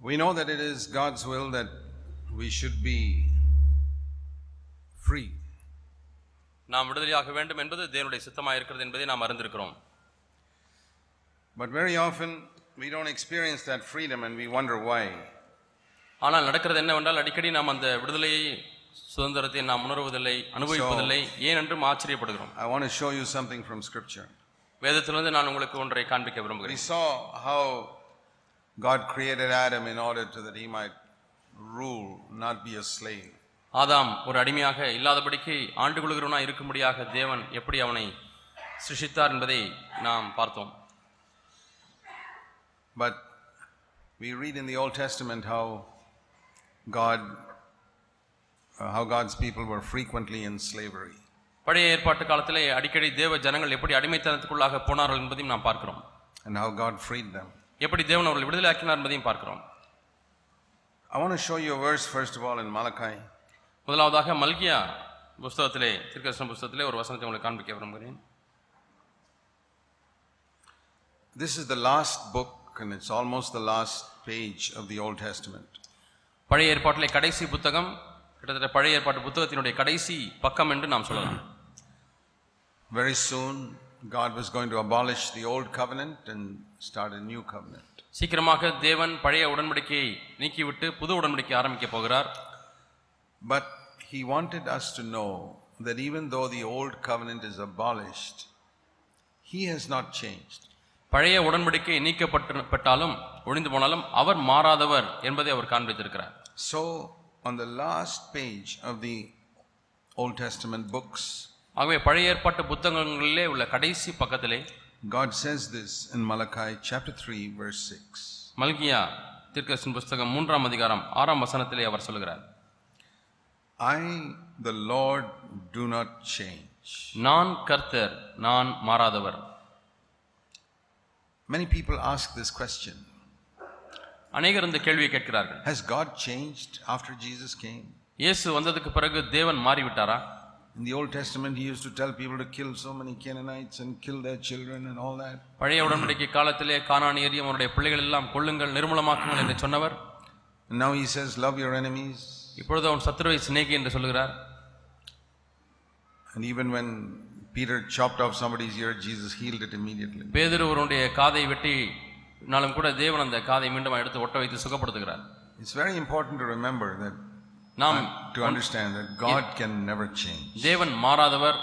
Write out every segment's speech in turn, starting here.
We know that it is God's will that we should be free. நாம் விடுதலையாக வேண்டும் என்பது தேவனுடைய சித்தமாக இருக்கிறது என்பதை நாம் அறிந்திருக்கிறோம் But very often we don't experience that freedom and we wonder why. ஆனால் நடக்கிறது என்னவென்றால் அடிக்கடி நாம் அந்த விடுதலையை சுதந்திரத்தை நாம் உணர்வதில்லை அனுபவிப்பதில்லை ஏன் என்றும் ஆச்சரியப்படுகிறோம் I want to show you something from Scripture. வேதத்திலிருந்து நான் உங்களுக்கு ஒன்றை காண்பிக்க We விரும்புகிறேன் saw how God created Adam in order to that he might rule, not be a slave. ஆதாம் ஒரு அடிமையாக இல்லாதபடிக்கு ஆண்டு கொள்கிறவனாக இருக்கும்படியாக தேவன் எப்படி அவனை சிருஷித்தார் என்பதை நாம் பார்த்தோம் But we read in the Old Testament how God, uh, how God's people were frequently in slavery. பழைய ஏற்பாட்டு காலத்திலே அடிக்கடி தேவ ஜனங்கள் எப்படி அடிமைத்தனத்துக்குள்ளாக போனார்கள் என்பதையும் நாம் பார்க்கிறோம் and how God freed them. எப்படி தேவன் அவர்களை விடுதலையாக்கினார் என்பதையும் பார்க்கிறோம் I want to show you a verse, first of all, in Malachi. முதலாவதாக மல்கியா புஸ்தகத்திலே திருக்கஷ்ண புஸ்தகத்திலே ஒரு வசனத்தை உங்களுக்கு காண்பிக்க விரும்புகிறேன் This is the last book, and it's almost the last page of the Old Testament. பழைய ஏற்பாட்டிலே கடைசி புத்தகம் கிட்டத்தட்ட பழைய ஏற்பாட்டு புத்தகத்தினுடைய கடைசி பக்கம் என்று நாம் சொல்லலாம் Very soon, God was going to abolish the old covenant and start a new covenant. சீக்கிரமாக தேவன் பழைய உடன்படிக்கையை நீக்கிவிட்டு புது உடன்படிக்கை ஆரம்பிக்க போகிறார் But He wanted us to know that even though the old covenant is abolished, He has not changed. பழைய உடன்படிக்கை நீக்கப்பட்டு பட்டாலும் ஒழிந்து போனாலும் அவர் மாறாதவர் என்பதை அவர் காண்பித்திருக்கிறார் So, on the last page of the Old Testament books, ஆகவே பழைய ஏற்பாட்டு புத்தகங்களிலே உள்ள கடைசி பக்கத்திலே God says this in Malachi chapter 3, verse 6. மல்கியா திருக்கசன் புஸ்தகம் மூன்றாம் அதிகாரம் ஆறாம் வசனத்திலே அவர் சொல்கிறார் I, the Lord, do not change. நான் கர்த்தர் நான் மாறாதவர் Many people ask this question அநேகர் இந்த கேள்வியை கேட்கிறார்கள் Has God changed after Jesus came? இயேசு வந்ததுக்கு பிறகு தேவன் மாறிவிட்டாரா In the Old Testament, He used to tell people to kill so many Canaanites and kill their children and all that. பழைய உடன்படிக்கை காலத்திலே கானானியரையும் அவருடைய பிள்ளைகள் எல்லாம் கொள்ளுங்கள் நிர்மூலமாக்குங்கள் என்று சொன்னவர் And now He says, Love your enemies. இப்பொழுது அவன் சத்துருவை சிநேகி என்று சொல்கிறார் And even when Peter chopped off somebody's ear, Jesus healed it immediately. பேதுரு ஒருவனுடைய காதை வெட்டினாலும் கூட தேவன் அந்த காதை மீண்டும் எடுத்து ஒட்ட வைத்து சுகப்படுத்துகிறார் It's very important to remember that, நாம் to understand that God can never change. தேவன் மாறாதவர்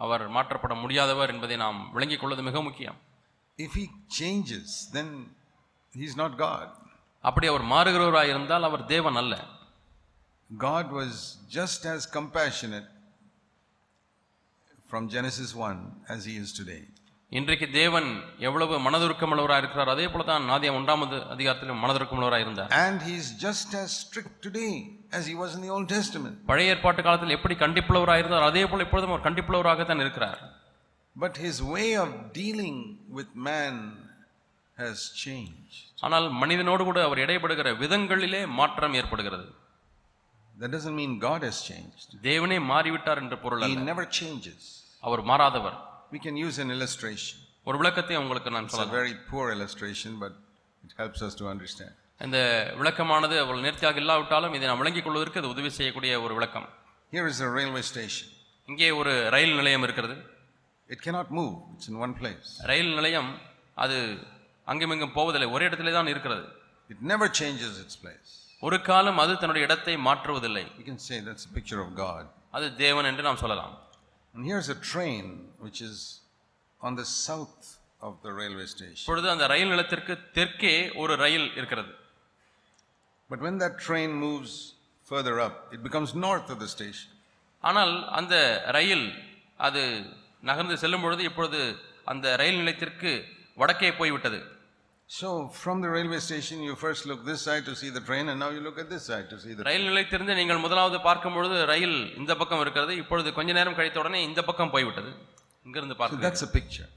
அவர் மாற்றப்பட முடியாதவர் என்பதை நாம் விளங்கிக் கொள்வது மிக முக்கியம் If He changes, then He's not God. அப்படி அவர் மாறுகிறவராய் இருந்தால் அவர் தேவன் அல்ல God was just as compassionate from Genesis 1 as He is today. இன்றைக்கு தேவன் எவ்வளவு மனதுருக்கமுள்ளவராக இருக்கிறார் அதே போல தான் நாதியம் ஒன்றாமது அதிகாரத்திலும் மனதுருக்கமுள்ளவராக இருந்தார் And He's just as strict today as He was in the Old Testament. பழைய ஏற்பாட்டு காலத்தில் எப்படி கண்டிப்புள்ளவராக இருந்தார் அதே போல இப்பொழுதும் அவர் கண்டிப்புள்ளவராக தான் இருக்கிறார் But His way of dealing with man has changed. ஆனால் மனிதனோடு கூட அவர் இடைப்படுகிற விதங்களிலே மாற்றம் ஏற்படுகிறது That doesn't mean God has changed. தேவனே மாறிவிட்டார் என்ற பொருள் He அல்ல never changes. அவர் மாறாதவர் We can use an illustration. ஒரு விளக்கத்தை உங்களுக்கு நான் It's a சொல்லலாம் very poor illustration, but it helps us to understand. இந்த விளக்கமானது அவ்வளவு நேர்த்தியாக இல்லாவிட்டாலும் இதை நாம் விளங்கிக் கொள்வதற்கு அது உதவி செய்யக்கூடிய ஒரு விளக்கம் Here is a railway station. இங்கே ஒரு ரயில் நிலையம் இருக்கிறது It cannot move, it's in one place. ரயில் நிலையம் அது அங்குமிங்கும் போவதில்லை ஒரே இடத்திலே தான் இருக்கிறது It never changes its place. ஒரு காலம் அது தன்னுடைய இடத்தை மாற்றுவதில்லை can say that's a picture of God. அது தேவன் என்று நாம் சொல்லலாம் And here's a train which is on the south of the railway station. இப்பொழுது அந்த ரயில் நிலையத்திற்கு தெற்கே ஒரு ரயில் இருக்கிறது But when that train moves further up, it becomes north of the station. ஆனால் அந்த ரயில் அது நகர்ந்து செல்லும் பொழுது இப்பொழுது அந்த ரயில் நிலையத்திற்கு வடக்கே போய்விட்டது So from the railway station, you first look this side to see the train, and now you look at this side to see the train. ரயில் நிலையத்திலிருந்து நீங்கள் முதலாவது பார்க்கும் பொழுது ரயில் இந்த பக்கம் இருக்கிறது இப்பொழுது கொஞ்ச நேரம் கழித்த உடனே இந்த பக்கம் போய்விட்டது இங்கிருந்து பார்க்க that's a picture.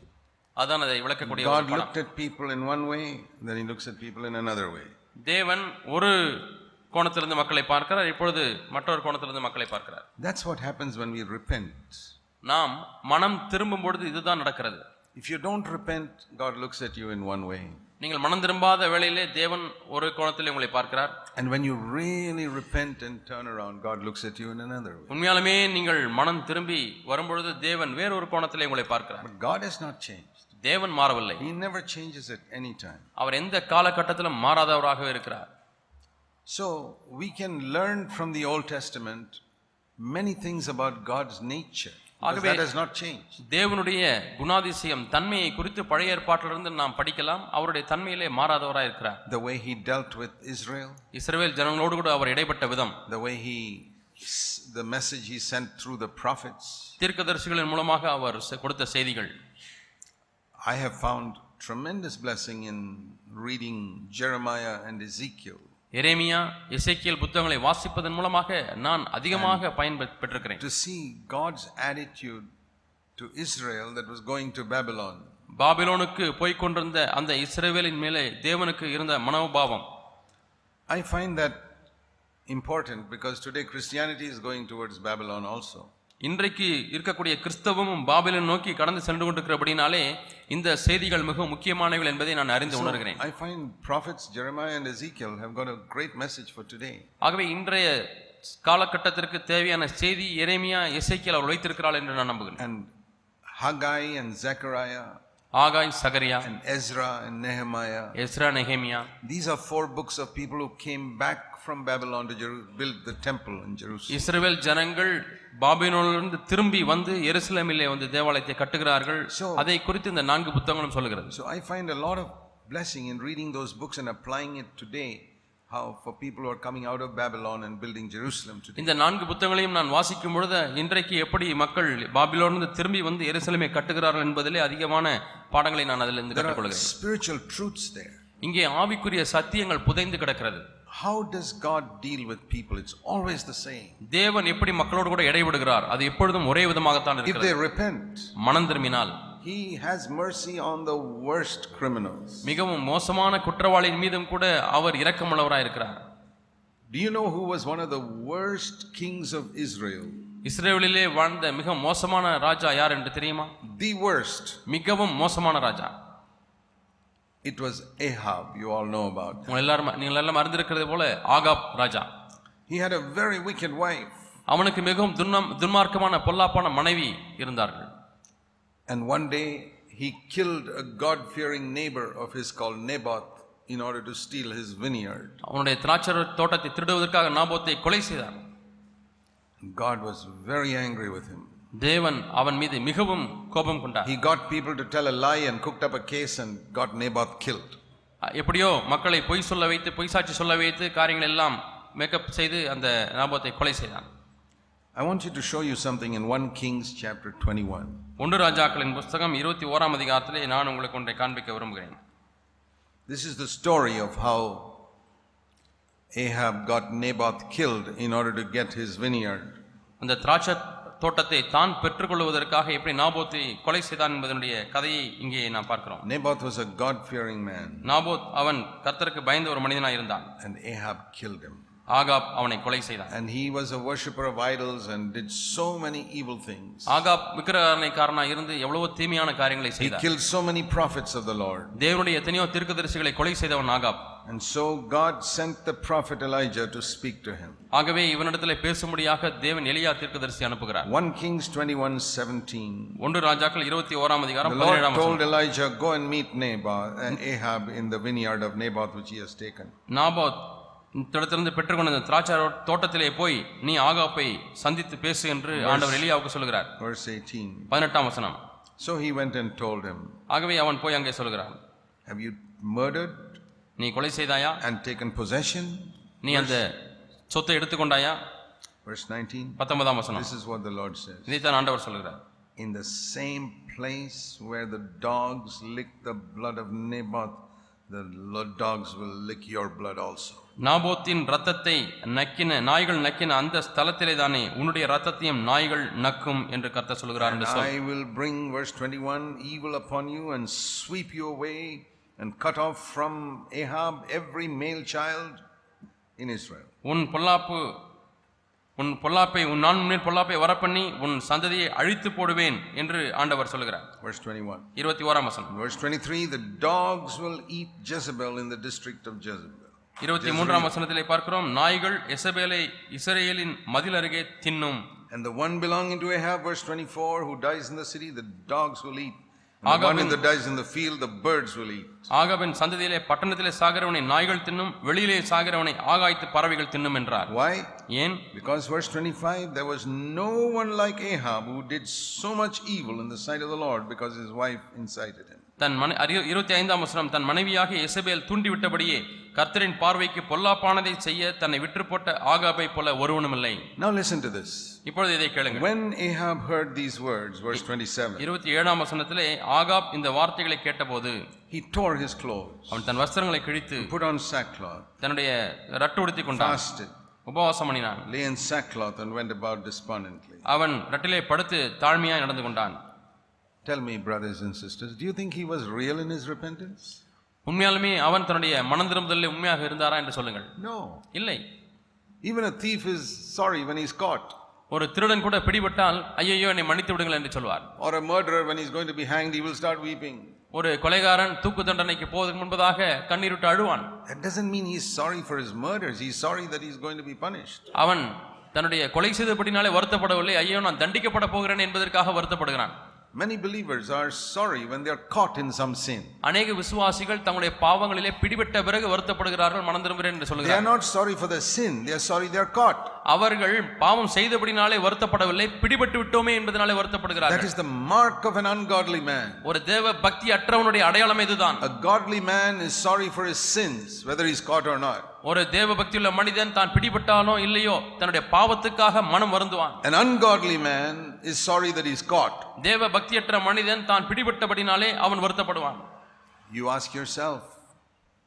அதான் அதை விளக்கக்கூடிய God படம் looked at people in one way, then he looks at people in another way. தேவன் ஒரு கோணத்திலிருந்து மக்களை பார்க்கிறார் இப்பொழுது மற்றொரு கோணத்திலிருந்து மக்களை பார்க்கிறார் That's what happens when we repent. நாம் மனம் திரும்பும் பொழுது இதுதான் நடக்கிறது If you don't repent, God looks at you in one way. நீங்கள் மனம் திரும்பாத வேளையிலே தேவன் ஒரு கோணத்திலே உங்களை பார்க்கிறார் And when you really repent and turn around, God looks at you in another way. உண்மையாலுமே நீங்கள் மனம் திரும்பி வரும்பொழுது தேவன் வேறொரு கோணத்திலே உங்களை பார்க்கிறார் But God has not changed. தேவன் மாறவில்லை He never changes at any time. அவர் எந்த காலகட்டத்திலும் மாறாதவராகவே இருக்கிறார் So we can learn from the Old Testament many things about God's nature. Because ஆகவே- that has not changed. தேவனுடைய குணாதிசயம் தன்மையை குறித்து பழைய ஏற்பாட்டிலிருந்து நாம் படிக்கலாம் அவருடைய தன்மையிலே மாறாதவராக இருக்கிறார் The way he dealt with Israel, இஸ்ரவேல் ஜனங்களோடு கூட அவர் இடைப்பட்ட விதம் the way he, the message he sent through the prophets. தீர்க்கதரிசிகளின் மூலமாக அவர் கொடுத்த செய்திகள் I have found tremendous blessing in reading Jeremiah and Ezekiel. எரேமியா இசைக்கியல் புத்தகங்களை வாசிப்பதன் மூலமாக நான் அதிகமாக பயன் பெற்- பெற்றிருக்கிறேன் to see God's attitude to Israel that was going to Babylon. பாபிலோனுக்கு போய்க் கொண்டிருந்த அந்த இஸ்ரவேலின் மேலே தேவனுக்கு இருந்த மனோபாவம் I find that important because today Christianity is going towards Babylon also. இன்றைக்கு இருக்கக்கூடிய கிறிஸ்தவமும் பாபிலோன் நோக்கி கடந்து சென்று கொண்டிருக்கிறபடினாலே இந்த செய்திகள் மிகவும் முக்கியமானவை என்பதை நான் அறிந்து உணர்கிறேன் I find prophets Jeremiah and Ezekiel have got a great message for today. ஆகவே இன்றைய காலகட்டத்திற்கு தேவையான செய்தி எரேமியா இசைக்கியல் அவர் வைத்திருக்கிறாள் என்று நான் நம்புகிறேன் And Haggai and Zechariah Haggai Zechariah and Ezra and Nehemiah. Ezra Nehemiah These are four books of people who came back from Babylon to Jeru- build the temple in Jerusalem. Israel ஜனங்கள் பாபிலோனிலிருந்து திரும்பி வந்து எருசலேமிலே வந்து தேவாலயத்தை கட்டுகிறார்கள் அதை குறித்து இந்த நான்கு புத்தகங்களும் சொல்லுகிறது So I find a lot of blessing in reading those books and applying it today. How for people who are coming out of Babylon and building Jerusalem today. இந்த நான்கு புத்தகங்களையும் நான் வாசிக்கும் பொழுது இன்றைக்கு எப்படி மக்கள் பாபிலோனிலிருந்து திரும்பி வந்து எருசலேமை கட்டுகிறார்கள் என்பதிலே அதிகமான பாடங்களை நான் அதிலிருந்து கற்றுக்கொள்கிறேன் spiritual truths there. இங்கே ஆவிக்குரிய சத்தியங்கள் புதைந்து கிடக்கிறது How does God deal with people? It's always the same. தேவன் எப்படி மக்களோடு கூட இடைவிடுகிறார் அது எப்பொழுதும் ஒரே விதமாகத்தான் If இருக்கிறது they repent, மனம் திரும்பினால் He has mercy on the worst criminals. மிகவும் மோசமான குற்றவாளியின் மீதும் கூட அவர் இரக்கமுள்ளவராய் இருக்கிறார் Do you know who was one of the worst kings of Israel? இஸ்ரேலிலே வாழ்ந்த மிக மோசமான ராஜா யார் என்று தெரியுமா The worst. மிகவும் மோசமான ராஜா It was Ahab, you all know about. உங்கள் எல்லாரும் நீங்கள் எல்லாம் அறிந்திருக்கிறது போல ஆகாப் ராஜா He had a very wicked wife. அவனுக்கு மிகவும் துன்னம் துன்மார்க்கமான பொல்லாப்பான மனைவி இருந்தார்கள் And one day he killed a God fearing neighbor of his called Naboth in order to steal his vineyard. அவனுடைய திராட்சை தோட்டத்தை திருடுவதற்காக நாபோத்தை கொலை செய்தார் God was very angry with him. தேவன் அவன் மீது மிகவும் கோபம் கொண்டார் He got people to tell a lie and cooked up a case and got Naboth killed. எப்படியோ மக்களை பொய் சொல்ல வைத்து பொய் சாட்சி சொல்ல வைத்து காரியங்கள் எல்லாம் மேக்கப் செய்து அந்த நாபோத்தை கொலை செய்தான் I want you to show you something in 1 Kings chapter 21. ஒன்று ராஜாக்களின் இருபத்தி ஓராம் அதிகாரத்திலே நான் உங்களுக்கு ஒன்றை காண்பிக்க விரும்புகிறேன் This is the story of how Ahab got Naboth killed in order to get his vineyard. அந்த திராட்சை தோட்டத்தை தான் பெற்றுக்கொள்வதற்காக எப்படி நாபோத்தை கொலை செய்தான் என்பதனுடைய கதையை இங்கே நாம் பார்க்கிறோம் Naboth was a God fearing man, Naboth அவன் கர்த்தருக்கு பயந்த ஒரு மனிதனாய் இருந்தான் and Ahab killed him. Ahab அவனை கொலை செய்தான் And he was a worshipper of idols and did so many evil things. Ahab விக்கிரகாரனைக்காரனாய் இருந்து எவ்வளவோ தீமையான காரியங்களை He செய்தார் killed so many prophets of the Lord. தேவனுடைய எத்தனையோ தீர்க்கதரிசிகளை கொலை செய்தவன் Ahab And so God sent the prophet Elijah to speak to him. ஆகவே இவனிடத்தில் பேசும்படியாக தேவன் எலியா தீர்க்கதரிசி அனுப்புகிறார் 1 Kings 21 17. ஒன்று ராஜாக்கள் இருபத்தி ஓராம் The அதிகாரம் Lord பதினேழாம் told வசனம். Elijah, Go and meet Naboth, uh, Ahab in the vineyard of Naboth which he has taken. நாபோத் இடத்திலிருந்து பெற்றுக்கொண்ட இந்த திராட்சை தோட்டத்திலே போய் நீ ஆகாப்பை சந்தித்து பேசு என்று ஆண்டவர் எலியாவுக்கு சொல்கிறார் Verse 18. பதினெட்டாம் வசனம் So he went and told him, ஆகவே அவன் போய் அங்கே சொல்கிறான் Have you murdered நீ கொலை செய்தாயா and taken possession? நீ அந்த சொத்தை எடுத்துக்கொண்டாயா Verse 19. பத்தொன்பதாம் வசனம் This is what the Lord says. இதைத்தான் ஆண்டவர் சொல்கிறார் In the same place where the dogs lick the blood of Naboth, the lo- dogs will lick your blood also. நாபோத்தின் ரத்தத்தை நக்கின நாய்கள் நக்கின அந்த ஸ்தலத்திலே தானே உன்னுடைய ரத்தத்தையும் நாய்கள் நக்கும் என்று கர்த்தர் சொல்கிறார் என்று சொல் I will bring, verse 21, evil upon you and sweep you away and cut off from Ahab every male child in Israel. உன் பொல்லாப்பு உன் பொல்லாப்பை உன் நான் முன்னே பொல்லாப்பை வரப்பண்ணி உன் சந்ததியை அழித்து போடுவேன் என்று ஆண்டவர் சொல்கிறார் Verse 21. இருபத்தி ஓராம் வசனம் verse 23, the dogs will eat Jezebel in the district of Jezebel. இருபத்தி மூன்றாம் வசனத்திலே பார்க்கிறோம் நாய்கள் எசபேலை இஸ்ரேலின் மதில் அருகே தின்னும் And the one belonging to Ahab, verse 24, who dies in the city, the dogs will eat. In that dies in the field, the birds will eat. ஆகாபின் சந்ததியிலே பட்டணத்திலே சாகிறவனை நாய்கள் தின்னும் வெளியிலே சாகிறவனை ஆகாய்த்து பறவைகள் தின்னும் என்றார் Why? ஏன் Because verse 25, there was no one like Ahab who did so much evil in the sight of the Lord because his wife incited him. தன் மனை இருபத்தி ஐந்தாம் வசனம் தன் மனைவியாக எசபேல் தூண்டிவிட்டபடியே கர்த்தரின் பார்வைக்கு பொல்லாப்பானதை செய்ய தன்னை விற்று போட்ட ஆகாபை போல ஒருவனுமில்லை Now listen to this. இப்பொழுது இதை கேளுங்கள் When Ahab heard these words, verse 27, இருபத்தி ஏழாம் வசனத்திலே ஆகாப் இந்த வார்த்தைகளை கேட்டபோது he tore his clothes, அவன் தன் வஸ்திரங்களை கிழித்து put on sackcloth, தன்னுடைய ரட்டு உடுத்தி கொண்டான் fasted, உபவாசம் பண்ணினான் lay in sackcloth, and went about despondently. அவன் ரட்டிலே படுத்து தாழ்மையாய் நடந்து கொண்டான் Tell me, brothers and sisters, do you think he was real in his repentance? உண்மையாலுமே அவன் தன்னுடைய மனம் திரும்புதலில் உண்மையாக இருந்தாரா என்று சொல்லுங்கள் No. இல்லை Even a thief is sorry when he's caught, ஒரு திருடன் கூட பிடிபட்டால் ஐயையோ என்னை மன்னித்து விடுங்கள் என்று சொல்வார் or a murderer, when he's going to be hanged, he will start weeping. ஒரு கொலைகாரன் தூக்கு தண்டனைக்கு போவதற்கு முன்பதாக கண்ணீரிட்டு அழுவான் That doesn't mean he's sorry for his murders, he's sorry that he's going to be punished. அவன் தன்னுடைய கொலை செய்தபடினாலே வருத்தப்படவில்லை ஐயோ நான் தண்டிக்கப்பட போகிறேன் என்பதற்காக வருத்தப்படுகிறான் Many believers are sorry when they are caught in some sin. அநேக விசுவாசிகள் தங்களுடைய பாவங்களிலே பிடிபட்ட பிறகு வருத்தப்படுகிறார்கள் மனம் திரும்புகிறேன் என்று They are not sorry for the sin, they are sorry they are caught. அவர்கள் பாவம் செய்தபடினாலே வருத்தப்படவில்லை பிடிபட்டு விட்டோமே என்பதனாலே That வருத்தப்படுகிறார்கள் is the mark of an ungodly man. ஒரு தேவ பக்தி அற்றவனுடைய அடையாளம் இதுதான் A godly man is sorry for his sins, whether he's caught or not. ஒரு தேவ பக்தியுள்ள மனிதன் தான் பிடிபட்டானோ இல்லையோ தன்னுடைய பாவத்துக்காக மனம் வருந்துவான் An ungodly man is sorry that he's caught. தேவ பக்தியற்ற மனிதன் தான் பிடிபட்டபடினாலே அவன் வருத்தப்படுவான் You ask yourself,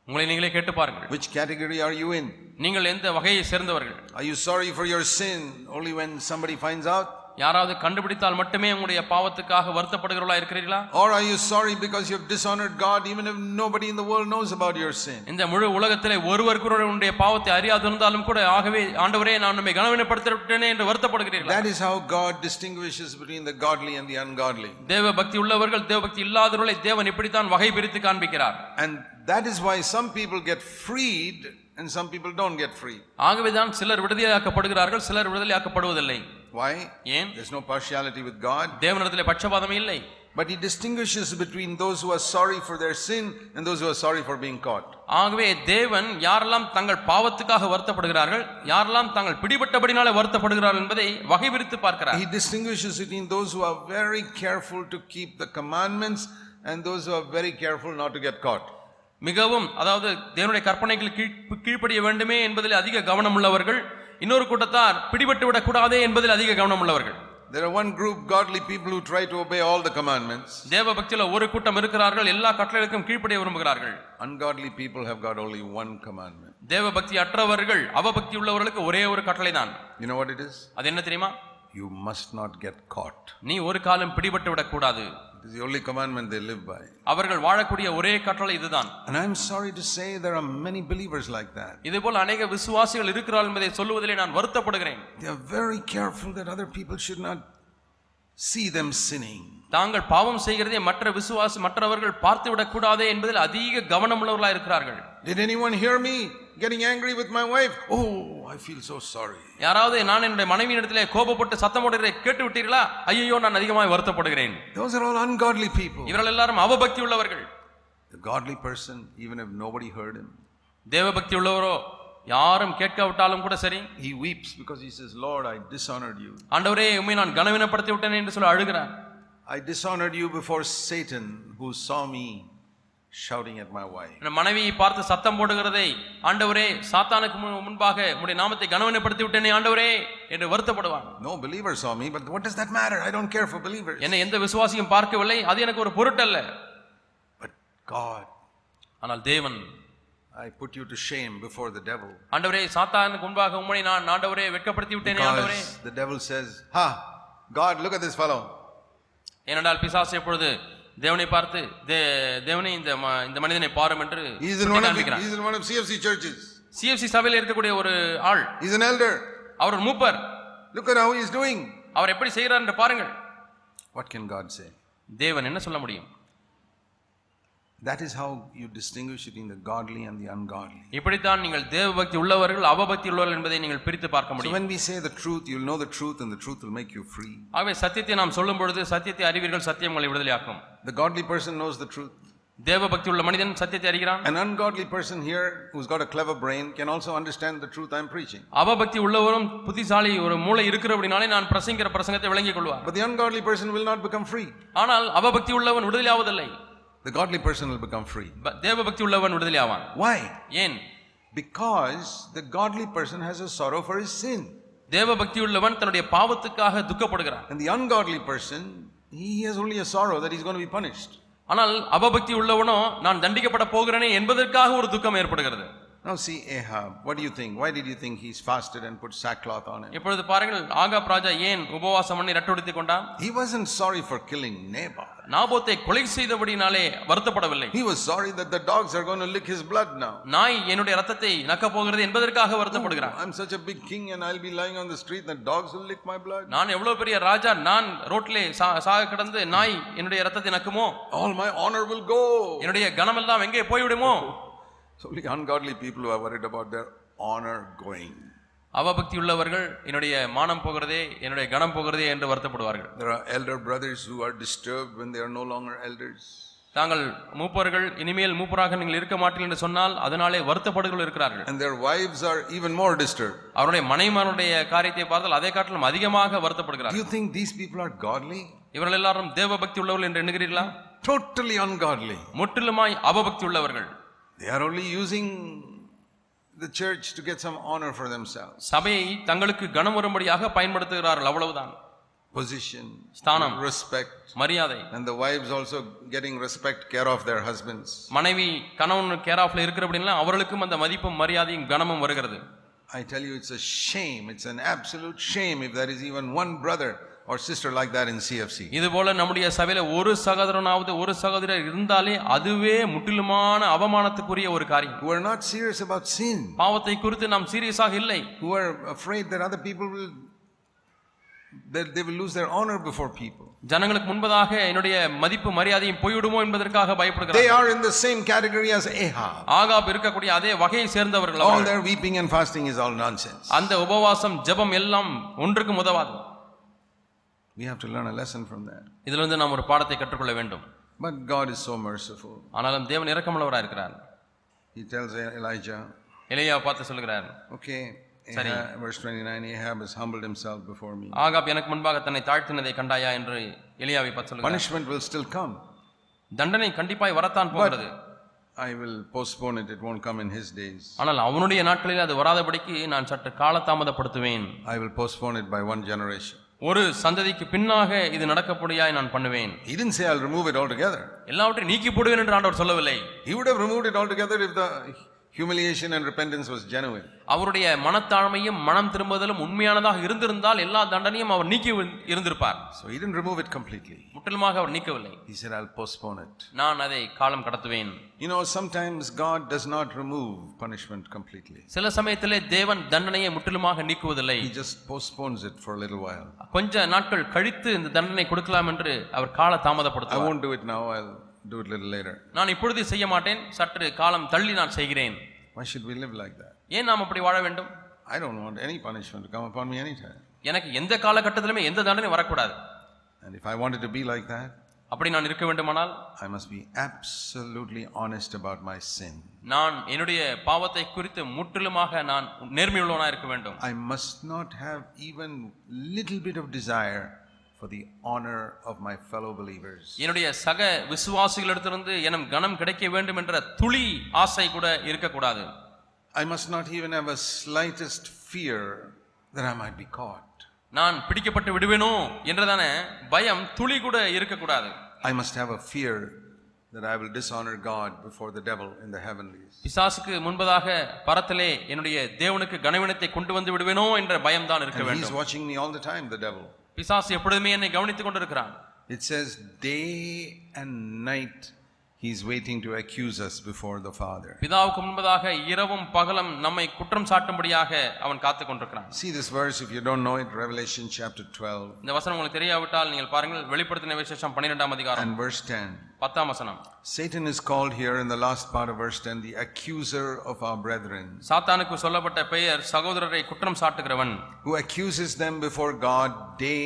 உங்களை நீங்களே கேட்டு பாருங்கள் which category are you in? நீங்கள் எந்த வகையை சேர்ந்தவர்கள் Are you sorry for your sin only when somebody finds out? யாராவது கண்டுபிடித்தால் மட்டுமே உங்களுடைய பாவத்துக்காக வருத்தப்படுகிறவர்களா இருக்கிறீர்களா Or are you sorry because you have dishonored God even if nobody in the world knows about your sin? இந்த முழு உலகத்திலே ஒருவர் கூட உன்னுடைய பாவத்தை அறியாதிருந்தாலும் கூட ஆகவே ஆண்டவரே நான் நம்மை கனவினப்படுத்தி விட்டேனே என்று வருத்தப்படுகிறீர்களா That is how God distinguishes between the godly and the ungodly. தேவ பக்தி உள்ளவர்கள் தேவ பக்தி இல்லாதவர்களை தேவன் இப்படித்தான் வகை பிரித்து காண்பிக்கிறார் And that is why some people get freed and some people don't get freed. ஆகவேதான் சிலர் விடுதலையாக்கப்படுகிறார்கள் சிலர் விடுதலையாக்கப்படுவதில்லை Why? ஏன் There's no partiality with God. தேவனிடத்திலே பட்சபாதமே இல்லை But He distinguishes between those who are sorry for their sin and those who are sorry for being caught. ஆகவே தேவன் யாரெல்லாம் தங்கள் பாவத்துக்காக வருத்தப்படுகிறார்கள் யாரெல்லாம் தாங்கள் பிடிபட்டபடினாலே வருத்தப்படுகிறார்கள் என்பதை வகை பிரித்து பார்க்கிறார் He distinguishes between those who are very careful to keep the commandments and those who are very careful not to get caught. மிகவும் அதாவது தேவனுடைய கற்பனைகள் கீழ் கீழ்ப்படிய வேண்டுமே என்பதில் அதிக கவனம் உள்ளவர்கள் இன்னொரு கூட்டத்தார் பிடிபட்டு விடக்கூடாதே என்பதில் அதிக கவனம் உள்ளவர்கள் There are one group, godly people, who try to obey all the commandments. தேவ பக்தியில ஒரு கூட்டம் இருக்கிறார்கள் எல்லா கட்டளைகளுக்கும் கீழ்ப்படிய விரும்புகிறார்கள் Ungodly people have got only one commandment. தேவ பக்தி அற்றவர்கள் அவபக்தி உள்ளவர்களுக்கு ஒரே ஒரு கட்டளை தான் You know what it is? அது என்ன தெரியுமா You must not get caught. நீ ஒரு காலம் பிடிபட்டு விடக்கூடாது Is the only commandment they live by. அவர்கள் வாழக்கூடிய ஒரே கட்டளை இதுதான் And I'm sorry to say there are many believers like that. இதுபோல் அநேக விசுவாசிகள் இருக்கிறார்கள் என்பதை சொல்லுவதிலே நான் வருத்தப்படுகிறேன் They are very careful that other people should not see them sinning. தாங்கள் பாவம் செய்கிறதை மற்ற விசுவாசி மற்றவர்கள் பார்த்து விடக்கூடாதே என்பதில் அதிக கவனம் உள்ளவர்களாக இருக்கிறார்கள் Did anyone hear me getting angry with my wife? Oh, I feel so sorry. யாராவது நான் என்னுடைய மனைவியிடத்திலே கோபப்பட்டு சத்தம் போடுகிறதை கேட்டு விட்டீர்களா ஐயோ நான் அதிகமாக வருத்தப்படுகிறேன் Those are all ungodly people. இவர்கள் எல்லாரும் அவபக்தி உள்ளவர்கள் The godly person, even if nobody heard him, தேவபக்தி உள்ளவரோ யாரும் கேட்காவிட்டாலும் கூட சரி he weeps because he says, Lord, I dishonored you. ஆண்டவரே உண்மை நான் கனவினப்படுத்தி விட்டேன் என்று சொல்லி அழுகிறார் I dishonored you before Satan, who saw me shouting at my wife. என் மனைவியை பார்த்து சத்தம் போடுகிறதை ஆண்டவரே சாத்தானுக்கு முன்- முன்பாக உடைய நாமத்தை கனவினப்படுத்தி விட்டேனே ஆண்டவரே என்று வருத்தப்படுவான் No believer saw me, but what does that matter? I don't care for believers. என்னை எந்த விசுவாசியும் பார்க்கவில்லை அது எனக்கு ஒரு பொருட்டல்ல But God, ஆனால் தேவன் I put you to shame before the devil. ஆண்டவரே சாத்தானுக்கு முன்பாக உம்மை நான் ஆண்டவரே வெட்கப்படுத்தி விட்டேனே ஆண்டவரே the devil says, Ha, God, look at this fellow. ஏனென்றால் பிசாசு எப்பொழுது தேவனை பார்த்து "தே- தேவனே இந்த இந்த மனிதனை பாரும் என்று CFC churches. சிஎஃப்சி சபையில் இருக்கக்கூடிய ஒரு ஆள் He's an elder. அவர் மூப்பர் Look at how he's doing. அவர் எப்படி செய்கிறார் என்று பாருங்கள் What can God say? தேவன் என்ன சொல்ல முடியும் That is how you distinguish between the godly and the ungodly. இப்படித்தான் நீங்கள் தேவபக்தி உள்ளவர்கள் அவபக்தி உள்ளவர்கள் என்பதை நீங்கள் பிரித்து பார்க்க So முடியும் when we say the truth, you'll know the truth and the truth will make you free. ஆகவே சத்தியத்தை நாம் சொல்லும் பொழுது சத்தியத்தை அறிவீர்கள் சத்தியம் உங்களை விடுதலையாக்கும் The godly person knows the truth. தேவபக்தி உள்ள மனிதன் சத்தியத்தை அறிகிறான் An ungodly person here who's got a clever brain can also understand the truth I'm preaching. அவபக்தி உள்ளவரும் புத்திசாலி ஒரு மூளை இருக்கிறபடினாலே நான் பிரசங்கிற பிரசங்கத்தை விளங்கிக் கொள்வார் But the ungodly person will not become free. ஆனால் அவபக்தி உள்ளவன் விடுதலையாவதில்லை The godly person will become free. ப- தேவபக்தி உள்ளவன் விடுதலையாவான் Why? ஏன் Because the godly person has a sorrow for his sin. தேவபக்தி உள்ளவன் தன்னுடைய பாவத்துக்காக துக்கப்படுகிறான் And the ungodly person, he has only a sorrow that he's going to be punished. ஆனால் அவபக்தி உள்ளவனோ நான் தண்டிக்கப்பட போகிறேனே என்பதற்காக ஒரு துக்கம் ஏற்படுகிறது Now see Ahab. What do you think? Why did you think he's fasted and put sackcloth on him? இப்பொழுது பாருங்கள் Ahab ராஜா ஏன் உபவாசம் பண்ணி ரட்டொடுத்துக் கொண்டான் He wasn't sorry for killing Nabal. நாபோத்தை கொலை செய்தபடினாலே வருத்தப்படவில்லை He was sorry that the dogs are going to lick his blood now. நாய் என்னுடைய ரத்தத்தை நக்கப் போகிறது என்பதற்காக வருத்தப்படுகிறான் I'm such a big king and I'll be lying on the street and dogs will lick my blood. நான் எவ்வளவு பெரிய ராஜா நான் ரோட்டிலே சா- சாக கிடந்து நாய் என்னுடைய ரத்தத்தை நக்குமோ All my honor will go. என்னுடைய கனமெல்லாம் எங்கே போய்விடுமோ Ungodly people who are worried about their honor going. அவபக்தி உள்ளவர்கள் என்னுடைய மானம் போகிறதே என்னுடைய கனம் போகிறதே என்று வருத்தப்படுவார்கள் There are elder brothers who are disturbed when they are no longer elders. தாங்கள் மூப்பர்கள் இனிமேல் மூப்பராக நீங்கள் இருக்க மாட்டீர்கள் என்று சொன்னால் அதனாலே வருத்தப்படுகள் இருக்கிறார்கள் And their wives are even more disturbed. அவருடைய மனைமானுடைய காரியத்தை பார்த்தால் அதை காட்டிலும் அதிகமாக Do வருத்தப்படுகிறார்கள் you think these people are godly? இவர்கள் எல்லாரும் தேவபக்தி உள்ளவர்கள் என்று எண்ணுகிறீர்களா Totally ungodly. முற்றிலுமாய் அவபக்தி உள்ளவர்கள் They are only using the church to get some honor for themselves. சபையை தங்களுக்கு கனம் வரும்படியாக பயன்படுத்துகிறார்கள் அவ்வளவுதான் Position, ஸ்தானம் respect. மரியாதை And the wives also getting respect, care of their husbands. மனைவி கணவன் கேர் ஆஃப்ல இருக்கிற அப்படின்னா அவர்களுக்கும் அந்த மதிப்பும் மரியாதையும் கனமும் வருகிறது I tell you, it's a shame. It's an absolute shame if there is even one brother or sister like that in CFC. இது போல நம்முடைய சபையில ஒரு சகோதரனாவது ஒரு சகோதரர் இருந்தாலே அதுவே முற்றிலுமான அவமானத்துக்குரிய ஒரு காரியம் Who are not serious about sin, பாவத்தை குறித்து நாம் சீரியஸாக இல்லை who are afraid that other people will, that they will lose their honor before people. ஜனங்களுக்கு முன்பதாக என்னுடைய மதிப்பு மரியாதையும் போய்விடுமோ என்பதற்காக They பயப்படுகிறார் are in the same category as Ahab. ஆகாப் இருக்கக்கூடிய அதே வகையை சேர்ந்தவர்கள் All அவர்கள். their weeping and fasting is all nonsense. அந்த உபவாசம் ஜெபம் எல்லாம் ஒன்றுக்கும் உதவாது We have to learn a lesson from that. இதுல இருந்து நாம் ஒரு பாடத்தை கற்றுக்கொள்ள வேண்டும் But God is so merciful. ஆனாலும் தேவன் இரக்கமுள்ளவராக இருக்கிறார் He tells Elijah, எலியா பார்த்து சொல்கிறார் okay. Ahab, verse 29, Ahab has humbled himself before me. Ahab எனக்கு முன்பாக தன்னை தாழ்த்தினதை கண்டாயா என்று எலியாவை பார்த்து சொல்கிறார் Punishment will still come. தண்டனை கண்டிப்பாய் வரத்தான் போகிறது I will postpone it, it won't come in his days. ஆனால் அவனுடைய நாட்களில் அது வராதபடிக்கு நான் சற்று காலதாமதப்படுத்துவேன் I will postpone it by one generation. ஒரு சந்ததிக்கு பின்னாக இது நடக்கப்படியாய் நான் பண்ணுவேன் He didn't say I'll remove it altogether. எல்லாவற்றையும் நீக்கி போடுவேன் என்று ஆண்டவர் சொல்லவில்லை He would have removed it altogether if the humiliation and repentance was genuine. அவருடைய மனத்தாழ்மையும் மனம் திரும்புதலும் உண்மையானதாக இருந்திருந்தால் எல்லா தண்டனையும் அவர் நீக்கி இருந்திருப்பார் So he didn't remove it completely. முற்றிலுமாக அவர் நீக்கவில்லை He said, I'll postpone it. நான் அதை காலம் கடத்துவேன் You know, sometimes God does not remove punishment completely, சில சமயத்திலே தேவன் தண்டனையை முற்றிலுமாக நீக்குவதில்லை He just postpones it for a little while. கொஞ்ச நாட்கள் கழித்து இந்த தண்டனை கொடுக்கலாம் என்று அவர் கால I தாமதப்படுத்துவார் won't do it now, I'll do it a little later. நான் இப்பொழுது செய்ய மாட்டேன் சற்று காலம் தள்ளி நான் செய்கிறேன் Why should we live like that? ஏன் நாம் அப்படி வாழ வேண்டும் I don't want any punishment to come upon me anytime. எனக்கு எந்த காலகட்டத்திலுமே எந்த தண்டனை வரக்கூடாது And if I wanted to be like that, அப்படி நான் இருக்க வேண்டுமானால் I must be absolutely honest about my sin. நான் என்னுடைய பாவத்தை குறித்து முற்றிலுமாக நான் நேர்மையுள்ளவனா இருக்க வேண்டும் I must not have even little bit of desire for the honor of my fellow believers. என்னுடைய சக விசுவாசிகளிடத்திலிருந்து எனும் கனம் கிடைக்க வேண்டும் என்ற துளி ஆசை கூட இருக்கக்கூடாது I must not even have a slightest fear that I might be caught. நான் பிடிக்கப்பட்டு விடுவேனோ என்றதான பயம் துளி கூட இருக்கக்கூடாது I must have a fear that I will dishonor God before the devil in the heavenlies. பிசாசுக்கு முன்பதாக பரத்திலே என்னுடைய தேவனுக்கு கனவினத்தை கொண்டு வந்து விடுவேனோ என்ற பயம் தான் இருக்க வேண்டும் watching me all the time, the devil. பிசாசு எப்பொழுதுமே என்னை கவனித்துக் கொண்டிருக்கிறான் It says, day and night He's waiting to accuse us before the Father. பிதாவுக்கு முன்பதாக இரவும் பகலும் நம்மை குற்றம் சாட்டும்படியாக அவன் காத்துக் கொண்டிருக்கிறான் See this verse if you don't know it, Revelation chapter 12 இந்த வசனம் உங்களுக்கு தெரியாவிட்டால் நீங்கள் பாருங்கள் வெளிப்படுத்தின விசேஷம் பன்னிரெண்டாம் அதிகாரம் and verse 10. பத்தாம் வசனம் Satan is called here in the last part of verse 10 the accuser of our brethren, சாத்தானுக்கு சொல்லப்பட்ட பெயர் சகோதரரை குற்றம் சாட்டுகிறவன் who accuses them before God day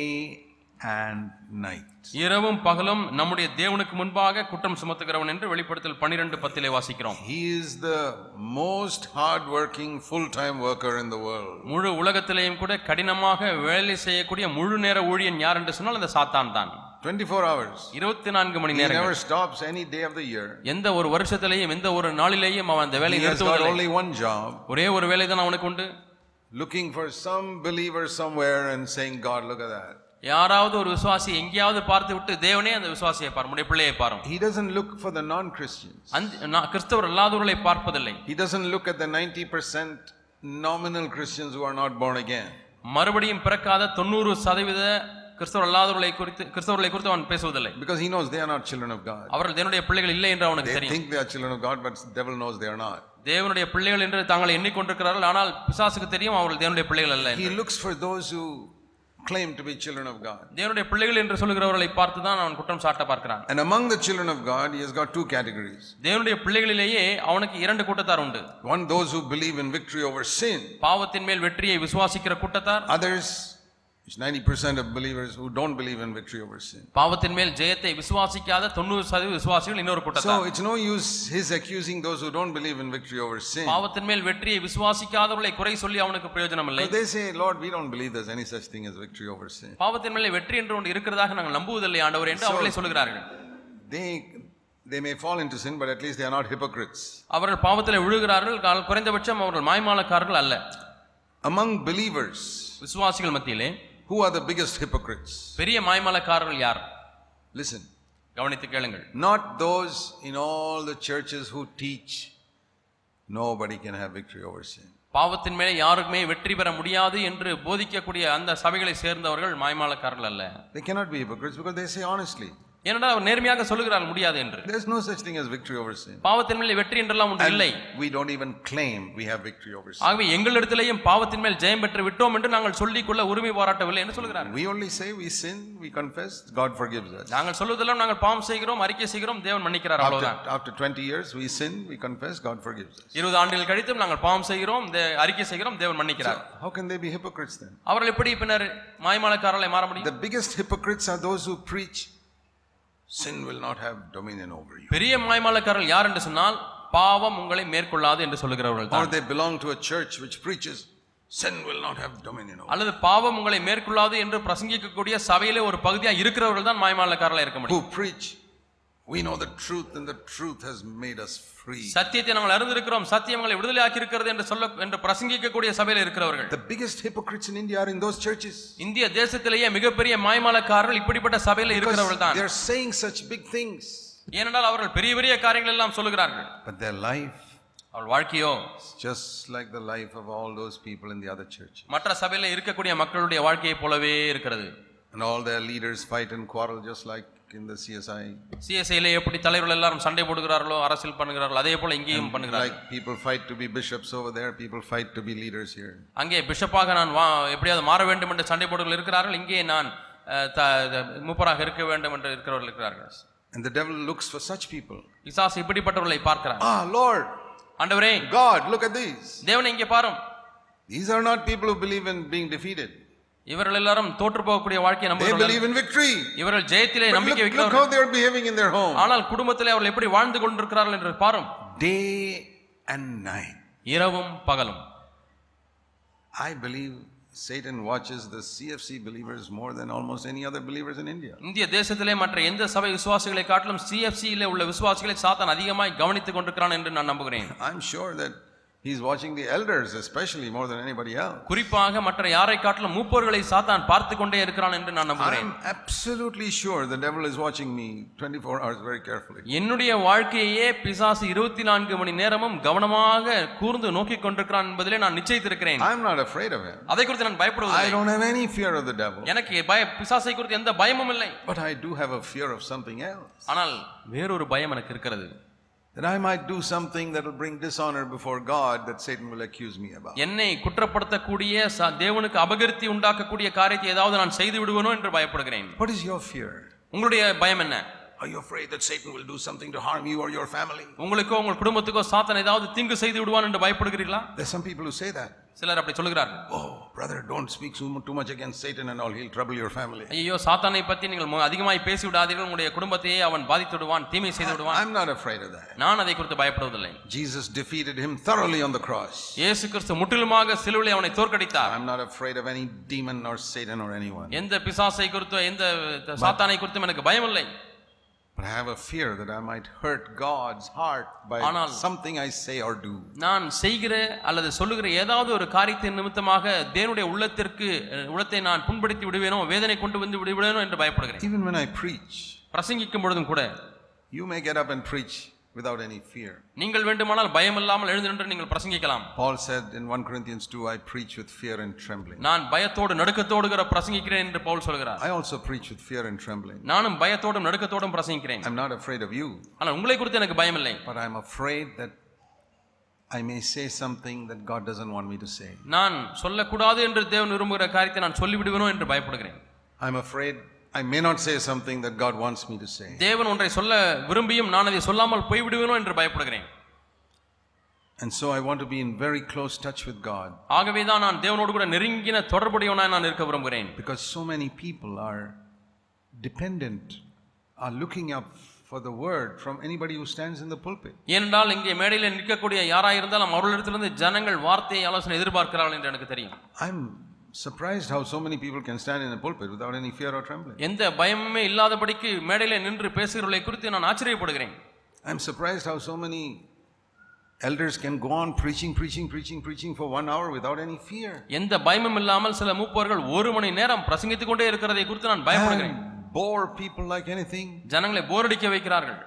and night. இரவும் பகலும் நம்முடைய தேவனுக்கு முன்பாக குற்றம் சுமத்துகிறவன் என்று வெளிப்படுத்தல் பன்னிரெண்டு பத்திலே வாசிக்கிறோம் He is the most hard-working full-time worker in the world. முழு உலகத்திலேயும் கூட கடினமாக வேலை செய்யக்கூடிய முழு நேர ஊழியன் யார் என்று சொன்னால் அந்த சாத்தான் தான் 24 hours. இருபத்தி நான்கு மணி He நேரங்கள் never stops any day of the year. எந்த ஒரு வருஷத்திலேயும் எந்த ஒரு நாளிலேயும் அவன் அந்த He வேலையை has got நிறுத்துவதில்லை only one job, ஒரே ஒரு வேலை தான் அவனுக்கு உண்டு looking for some believer somewhere and saying, God, look at that. யாராவது ஒரு விசுவாசி எங்கேயாவது பார்த்து விட்டு தேவனே அந்த விசுவாசியை பாரும் உடைய பிள்ளையை பாரும் He doesn't look for the non-Christians. அந்த நான் கிறிஸ்தவர் அல்லாதவர்களை பார்ப்பதில்லை He doesn't look at the 90% nominal Christians who are not born again. மறுபடியும் பிறக்காத தொண்ணூறு சதவீத கிறிஸ்தவர் அல்லாதவர்களை குறித்து கிறிஸ்தவர்களை குறித்து அவன் பேசுவதில்லை Because he knows they are not children of God. அவர்கள் தேவனுடைய பிள்ளைகள் இல்லை என்று அவனுக்கு They தெரியும் think they are children of God, but devil knows they are not. தேவனுடைய பிள்ளைகள் என்று தாங்களை எண்ணிக்கொண்டிருக்கிறார்கள் ஆனால் பிசாசுக்கு தெரியும் அவர்கள் தேவனுடைய பிள்ளைகள் அல்ல. He looks for those who claim to be children of God. தேவனுடைய பிள்ளைகள் என்று சொல்லுகிறவர்களை பார்த்து தான் அவன் குற்றம் சாட்ட பார்க்கிறான் And among the children of God, he has got two categories. தேவனுடைய பிள்ளைகளிலேயே அவனுக்கு இரண்டு கூட்டத்தார் உண்டு One, those who believe in victory over sin. பாவத்தின் மேல் வெற்றியை விசுவாசிக்கிற கூட்டத்தார் Others, it's 90% of believers who don't believe in victory over sin. பாவத்தின் மேல் ஜெயத்தை விசுவாசிக்காத விசுவாசிகள் இன்னொரு So கூட்டத்தார் it's no use his accusing those who don't believe in victory over sin. பாவத்தின் மேல் வெற்றியை விசுவாசிக்காதவர்களை குறை சொல்லி அவனுக்கு பிரயோஜனம் இல்லை But they say, Lord, we don't believe there's any such thing as victory over sin. பாவத்தின் மேலே வெற்றி என்று ஒன்று இருக்கிறதாக நாங்கள் நம்புவதில்லை ஆண்டவர் என்று அவர்களே சொல்கிறார்கள் They they may fall into sin, but at least they are not hypocrites. அவர்கள் பாவத்தில் விழுகிறார்கள் குறைந்தபட்சம் அவர்கள் மாய்மாலக்காரர்கள் அல்ல Among believers, விசுவாசிகள் மத்தியிலே who are the biggest hypocrites? பெரிய மாய்மாலக்காரர்கள் யார் Listen, கவனித்து கேளுங்கள் not those in all the churches who teach nobody can have victory over sin. பாவத்தின் மேலே யாருக்குமே வெற்றி பெற முடியாது என்று போதிக்கக்கூடிய அந்த சபைகளை சேர்ந்தவர்கள் மாய்மாலக்காரர்கள் அல்ல They cannot be hypocrites because they say honestly, ஏனென்றால் அவர் நேர்மையாக சொல்லுகிறார்கள் முடியாது என்று there's no such thing as victory over sin. பாவத்தின் மேலே வெற்றி என்றெல்லாம் ஒன்று இல்லை we don't even claim we have victory over sin. ஆகவே எங்களிடத்திலேயும் பாவத்தின் மேல் ஜெயம் பெற்று விட்டோம் என்று நாங்கள் சொல்லிக்கொள்ள உரிமை பாராட்டவில்லை என்று சொல்கிறார்கள் We only say we sin, we confess, God forgives us. நாங்கள் சொல்வதெல்லாம் நாங்கள் பாவம் செய்கிறோம் அறிக்கை செய்கிறோம் தேவன் மன்னிக்கிறார் அவ்வளவுதான் after 20 years, we sin, we confess, God forgives us. இருபது ஆண்டுகள் கழித்தும் நாங்கள் பாவம் செய்கிறோம் அறிக்கை செய்கிறோம் தேவன் மன்னிக்கிறார் How can they be hypocrites then? அவர்கள் எப்படி பின்னர் மாய்மாலக்காரர்களை மாற முடியும் The biggest hypocrites are those who preach sin will not have dominion over you. பெரிய மாய்மாலக்காரர்கள் யார் என்று சொன்னால் பாவம் உங்களை மேற்கொள்ளாது என்று சொல்லுகிறவர்கள் Or they belong to a church which preaches sin will not have dominion over அல்லது பாவம் உங்களை மேற்கொள்ளாது என்று பிரசங்கிக்கக்கூடிய சபையிலே ஒரு பகுதியா இருக்கிறவர்கள் தான் மாய்மாலக்காரர்களா இருக்க. முடியும் Who preach, we know the truth and the truth has made us free. சத்தியத்தை நாங்கள் அறிந்திருக்கிறோம் சத்தியம் உங்களை விடுதலையாக்கி இருக்கிறது என்று சொல்ல என்று பிரசங்கிக்கக்கூடிய சபையில் இருக்கிறவர்கள் The biggest hypocrites in India are in those churches. இந்திய தேசத்திலேயே மிகப்பெரிய மாய்மாலக்காரர்கள் இப்படிப்பட்ட சபையில இருக்கிறவர்கள் தான் They're saying such big things, ஏனென்றால் அவர்கள் பெரிய பெரிய காரியங்கள் எல்லாம் சொல்லுகிறார்கள் but their life அவள் வாழ்க்கையோ is just like the life of all those people in the other church. மற்ற சபையில இருக்கக்கூடிய மக்களுடைய வாழ்க்கையை போலவே இருக்கிறது And all their leaders fight and quarrel just like in the CSI. சிஎஸ்ஐல எப்படி தலைவர்கள் எல்லாரும் சண்டை போடுகிறார்களோ அரசியல் பண்ணுகிறார்களோ அதே போல இங்கேயும் பண்ணுகிறார்கள் Like people fight to be bishops over there, people fight to be leaders here. அங்கே பிஷப்பாக நான் வா எப்படியாவது மாற வேண்டும் என்று சண்டை போடுகள் இருக்கிறார்கள் இங்கே நான் மூப்பராக இருக்க வேண்டும் என்று இருக்கிறவர்கள் இருக்கிறார்கள் And the devil looks for such people. பிசாசு இப்படிப்பட்டவர்களை பார்க்கிறார் Ah, Lord, ஆண்டவரே God, look at these. தேவனை இங்கே பாரும் These are not people who believe in being defeated. இவர்கள் எல்லாரும் தோற்று போகக்கூடிய வாழ்க்கையை நம்புகிறார்கள். இவர்கள் ஜெயத்திலே நம்பிக்கை வைக்கிறார்கள். ஆனால் குடும்பத்திலே அவர்கள் எப்படி வாழ்ந்து கொண்டிருக்கிறார்கள் என்று பாரும் Day and night. இரவும் பகலும் I believe Satan watches the CFC believers more than almost any other believers in India. இந்திய தேசத்திலே மற்ற எந்த சபை விசுவாசிகளை காட்டிலும் சிஎஃப்சியிலே உள்ள விசுவாசிகளை சாத்தான் அதிகமாய் கவனித்துக் கொண்டிருக்கிறான் என்று நான் நம்புகிறேன் I'm sure that He's watching the elders, especially more than anybody else. குறிப்பாக மற்ற யாரை காட்டிலும் மூப்போர்களை சாத்தான் பார்த்து கொண்டே இருக்கிறான் என்று நான் நம்புகிறேன் I'm absolutely sure the devil is watching me 24 hours very carefully. என்னுடைய வாழ்க்கையே பிசாசு இருபத்தி நான்கு மணி நேரமும் கவனமாக கூர்ந்து நோக்கிக் கொண்டிருக்கிறான் என்பதிலே நான் நிச்சயித்திருக்கிறேன் I'm not afraid of him. அதை குறித்து நான் I பயப்படுவதில்லை don't have any fear of the devil. எனக்கு பய பிசாசை குறித்து எந்த பயமும் இல்லை But I do have a fear of something else. ஆனால் வேறொரு பயம் எனக்கு இருக்கிறது That I might do something that will bring dishonor before God that Satan will accuse me about. என்னை குற்றப்படுத்தக்கூடிய ச- தேவனுக்கு அபகீர்த்தி உண்டாக்கக்கூடிய காரியத்தை ஏதாவது நான் செய்து விடுவேனோ என்று பயப்படுகிறேன் What is your fear? உங்களுடைய பயம் என்ன Are you afraid that Satan will do something to harm you or your family? உங்களுக்கோ உங்கள் குடும்பத்துக்கோ சாத்தன் ஏதாவது தீங்கு செய்து விடுவான் என்று பயப்படுகிறீர்களா There's some people who say that. சிலர் அப்படி Oh, brother, don't speak so mu- too much against Satan and all. He'll trouble your family. ஐயோ சாத்தானை பற்றி நீங்கள் அதிகமாய் பேசி விடாதீர்கள் உங்களுடைய குடும்பத்தையே அவன் பாதித்து விடுவான் தீமை செய்து விடுவான் I'm not afraid of that. நான் அதை குறித்து பயப்படுவதில்லை Jesus defeated him thoroughly on the cross. இயேசு கிறிஸ்து முற்றிலுமாக சிலுவிலே அவனை தோற்கடித்தார் I'm not afraid of any demon or Satan or anyone. எந்த பிசாசை குறித்தோ எந்த சாத்தானை குறித்தும் எனக்கு பயம் இல்லை But I have a fear that I might hurt God's heart by ஆனால்- something I say or do. நான் செய்கிற அல்லது சொல்லுகிற ஏதாவது ஒரு காரியத்தின் நிமித்தமாக தேவனுடைய உள்ளத்திற்கு உள்ளத்தை நான் புண்படுத்தி விடுவேனோ வேதனை கொண்டு வந்து விடுவேனோ என்று பயப்படுகிறேன் Even when I preach, பிரசங்கிக்கும் பொழுதும் கூட you may get up and preach without any fear. நீங்கள் வேண்டுமானால் பயம் இல்லாமல் எழுந்து நின்று நீங்கள் பிரசங்கிக்கலாம் Paul said in 1 Corinthians 2, I preach with fear and trembling. நான் பயத்தோடு நடுக்கத்தோடு பிரசங்கிக்கிறேன் என்று பவுல் சொல்கிறார் I also preach with fear and trembling. நானும் பயத்தோடும் நடுக்கத்தோடும் பிரசங்கிக்கிறேன் I'm not afraid of you, ஆனால் உங்களை குறித்து எனக்கு பயம் இல்லை but I'm afraid that I may say something that God doesn't want me to say. நான் சொல்லக்கூடாது என்று தேவன் விரும்புகிற காரியத்தை நான் சொல்லிவிடுவேனோ என்று பயப்படுகிறேன் I'm afraid I may not say something that God wants me to say. தேவன் ஒன்றை சொல்ல விரும்பியும் நான் அதை சொல்லாமல் போய்விடுவேனோ என்று பயப்படுகிறேன் And so I want to be in very close touch with God ஆகவே தான் நான் தேவனோடு கூட நெருங்கின தொடர்புடையவனாய் நான் இருக்க விரும்புகிறேன் because so many people are dependent, are looking up for the word from anybody who stands in the pulpit. ஏனென்றால் இங்கே மேடையில் நிற்கக்கூடிய யாராக இருந்தாலும் அவர்களிடத்திலிருந்து ஜனங்கள் வார்த்தையை ஆலோசனை எதிர்பார்க்கிறார்கள் என்று எனக்கு தெரியும் I'm surprised how so many people can stand in a pulpit without any fear or trembling. எந்த பயமுமே இல்லாதபடிக்கு மேடையில் நின்று பேசுகிறவர்களை குறித்து நான் ஆச்சரியப்படுகிறேன் I'm surprised how so many elders can go on preaching, preaching, preaching, preaching for one hour without any fear. எந்த பயமும் இல்லாமல் சில மூப்பவர்கள் ஒரு மணி நேரம் பிரசங்கித்துக் கொண்டே இருக்கிறதை குறித்து நான் பயப்படுகிறேன் bore people like anything. ஜனங்களை போரடிக்க வைக்கிறார்கள்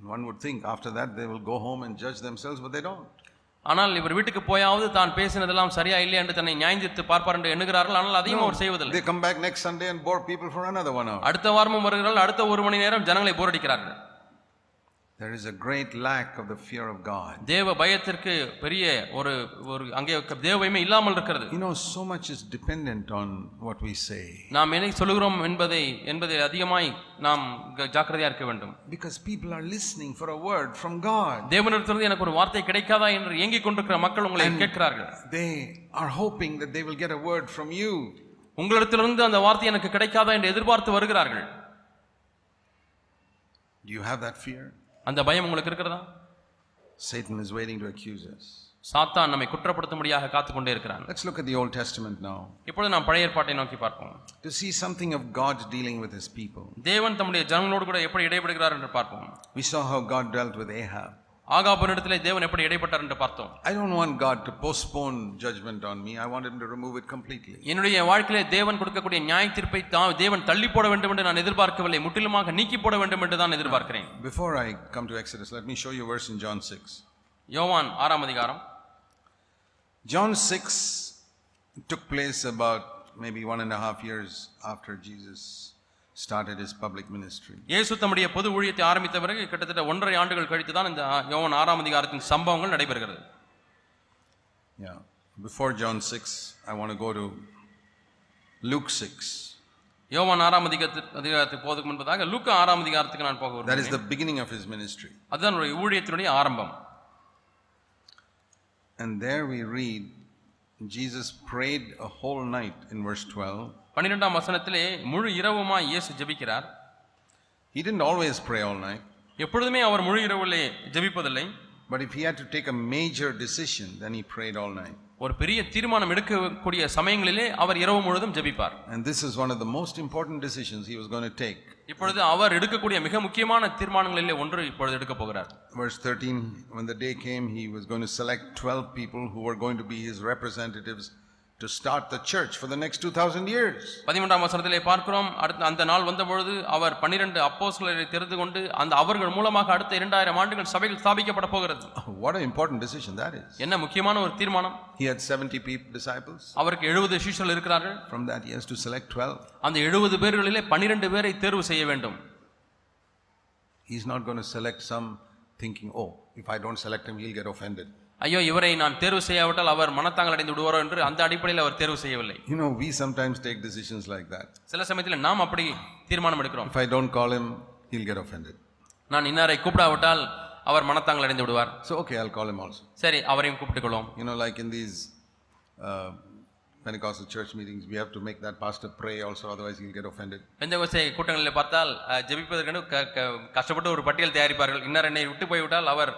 And one would think after that they will go home and judge themselves, but they don't. ஆனால் இவர் வீட்டுக்கு போயாவது தான் பேசினதெல்லாம் சரியா இல்லையா என்று தன்னை நியாயந்தித்து பார்ப்பார் என்று எண்ணுகிறார்கள். ஆனால் அதையும் அவர் செய்வதில்லை. They come back next Sunday and bore people for another one hour. அடுத்த வாரமும் வருகிறார்கள். அடுத்த ஒரு மணி நேரம் ஜனங்களை போரடிக்கிறார்கள் There is a great lack of the fear of God. தேவ பயத்திற்கு பெரிய ஒரு ஒரு அங்கே தேவ பயமே இல்லாமல் இருக்கிறது You know, so much is dependent on what we say. நாம் எதை சொல்லுகிறோம் என்பதை என்பதை அதிகமாய் நாம் ஜாக்கிரதையா இருக்க வேண்டும் Because people are listening for a word from God. தேவனிடத்திலிருந்து எனக்கு ஒரு வார்த்தை கிடைக்காதா என்று ஏங்கிக் கொண்டிருக்கிற மக்கள் உங்களை கேட்கிறார்கள் They are hoping that they will get a word from you. உங்களிடத்திலிருந்து அந்த வார்த்தை எனக்கு கிடைக்காதா என்று எதிர்பார்த்து வருகிறார்கள் Do you have that fear? அந்த பயம் உங்களுக்கு இருக்கிறதா Satan is waiting to accuse us. சாத்தான் நம்மை குற்றப்படுத்தும்படியாக காத்து கொண்டே இருக்கிறான் Let's look at the Old Testament now இப்பொழுது நாம் பழைய ஏற்பாட்டை நோக்கி பார்ப்போம் to see something of God's dealing with his people. தேவன் தம்முடைய ஜனங்களோடு கூட எப்படி இடைபடுகிறார் என்று பார்ப்போம் We saw how God dealt with Ahab. ஆகாபனிடத்திலே தேவன் எப்படி இடைப்பட்டார் என்று பார்த்தோம் I don't want God to postpone judgment on me. I want him to remove it completely. என்னுடைய வாழ்க்கையிலே தேவன் கொடுக்கக்கூடிய நியாய தீர்ப்பை தான் தேவன் தள்ளி போட வேண்டும் என்று நான் எதிர்பார்க்கவில்லை முற்றிலுமாக நீக்கி போட வேண்டும் என்று தான் எதிர்பார்க்கிறேன் Before I come to Exodus, let me show you a verse in John 6. யோவான் ஆறாம் அதிகாரம் John 6 took place about maybe one and a half years after Jesus started his public ministry. இயேசு தம்முடைய பொது ஊழியத்தை ஆரம்பித்த பிறகு கிட்டத்தட்ட ஒன்றரை ஆண்டுகள் கழித்து தான் இந்த யோவான் ஆறாம் அதிகாரத்தின் சம்பவங்கள் நடைபெறுகிறது Yeah. Before John 6, I want to go to Luke 6. யோவான் ஆறாம் அதிகாரத்து அதிகாரத்துக்கு போவதற்கு முன்பதாக லூக்கா ஆறாம் அதிகாரத்துக்கு நான் போக That is the beginning of his ministry. அதுதான் ஊழியத்தினுடைய ஆரம்பம் And there we read Jesus prayed a whole night in verse 12. பன்னிரெண்டாம் வசனத்திலே முழு இரவுமாய் இயேசு ஜெபிக்கிறார் He didn't always pray all night, எப்பொழுதுமே அவர் முழு இரவிலே ஜெபிப்பதில்லை but if he had to take a major decision, then he prayed all night. ஒரு பெரிய தீர்மானம் எடுக்கக்கூடிய சமயங்களிலே அவர் இரவு முழுவதும் ஜெபிப்பார் And this is one of the most important decisions he was going to take. இப்பொழுது அவர் எடுக்கக்கூடிய மிக முக்கியமான தீர்மானங்களிலே ஒன்று இப்பொழுது எடுக்க போகிறார் Verse 13 When the day came, he was going to select 12 people who were going to be his representatives to start the church for the next 2000 years. பதிமூன்றாம் வசனத்திலே பார்க்கிறோம் அடுத்த அந்த நாள் வந்தபொழுது அவர் பன்னிரண்டு அப்போஸ்தலரை தெரிந்து கொண்டு அந்த அவர்கள் மூலமாக அடுத்த இரண்டாயிரம் ஆண்டுகள் சபைகள் ஸ்தாபிக்கப்பட போகிறது What an important decision that is. என்ன முக்கியமான ஒரு தீர்மானம் He had 70 people, disciples. அவருக்கு எழுபது சீஷர்கள் இருக்கிறார்கள் From that, he has to select 12. அந்த எழுபது பேர்களிலே பன்னிரண்டு பேரை தேர்வு செய்ய வேண்டும் He's not going to select some thinking, oh, if I don't select him, he'll get offended. ஐயோ இவரை நான் தேர்வு செய்யாவிட்டால் அவர் மனத்தாங்கள் அடைந்து விடுவாரோ என்று அந்த அடிப்படையில் அவர் தேர்வு செய்யவில்லை You know, we sometimes take decisions like that. சில சமயத்தில் நாம் அப்படி தீர்மானம் எடுக்கிறோம் If I don't call him, he'll get offended. நான் இன்னாரை கூப்பிடாவிட்டால் அவர் மனத்தாங்கள் அடைந்து விடுவார் So, okay, I'll call him also. சரி அவரையும் கூப்பிட்டுக் கொள்வோம் You know, like in these uh, Pentecostal church meetings, we have to make that pastor pray also, otherwise, he'll get offended. பெந்தகோஸ்தே கூட்டங்களில் பார்த்தால் க- கஷ்டப்பட்டு ஒரு பட்டியல் தயாரிப்பார்கள் இன்னர் என்னை விட்டு போய்விட்டால் அவர்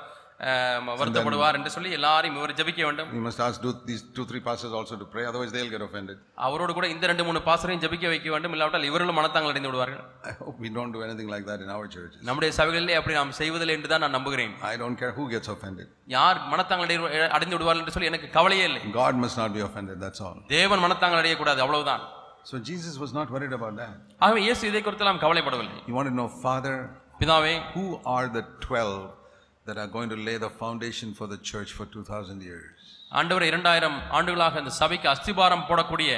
வருத்தப்படுவார் என்று சொல்லி எல்லாரையும் இவர் ஜெபிக்க வேண்டும் We must ask do- these two, three pastors also to pray, otherwise, they'll get offended. அவரோடு கூட இந்த ரெண்டு மூணு பாசரையும் ஜெபிக்க வைக்க வேண்டும் இல்லாவிட்டால் இவர்களும் மனத்தாங்கள் அடைந்து விடுவார்கள் I hope we don't do anything like that in our churches. நம்முடைய சபைகளிலே அப்படி நாம் செய்வதில்லை என்று தான் நான் நம்புகிறேன் I don't care who gets offended. யார் மனத்தாங்கள் அடை- அடைந்து விடுவார்கள் என்று சொல்லி எனக்கு கவலையே இல்லை God must not be offended, that's all. தேவன் மனத்தாங்கள் அடையக்கூடாது அவ்வளவுதான் So, Jesus was not worried about that. ஆகவே இயேசு இதை குறித்து நாம் கவலைப்படவில்லை He wanted to know, Father, பிதாவே who are the 12 that are going to lay the foundation for the church for 2000 years? ஆண்டவர் இரண்டாயிரம் ஆண்டுகளாக இந்த சபைக்கு அஸ்திபாரம் போடக்கூடிய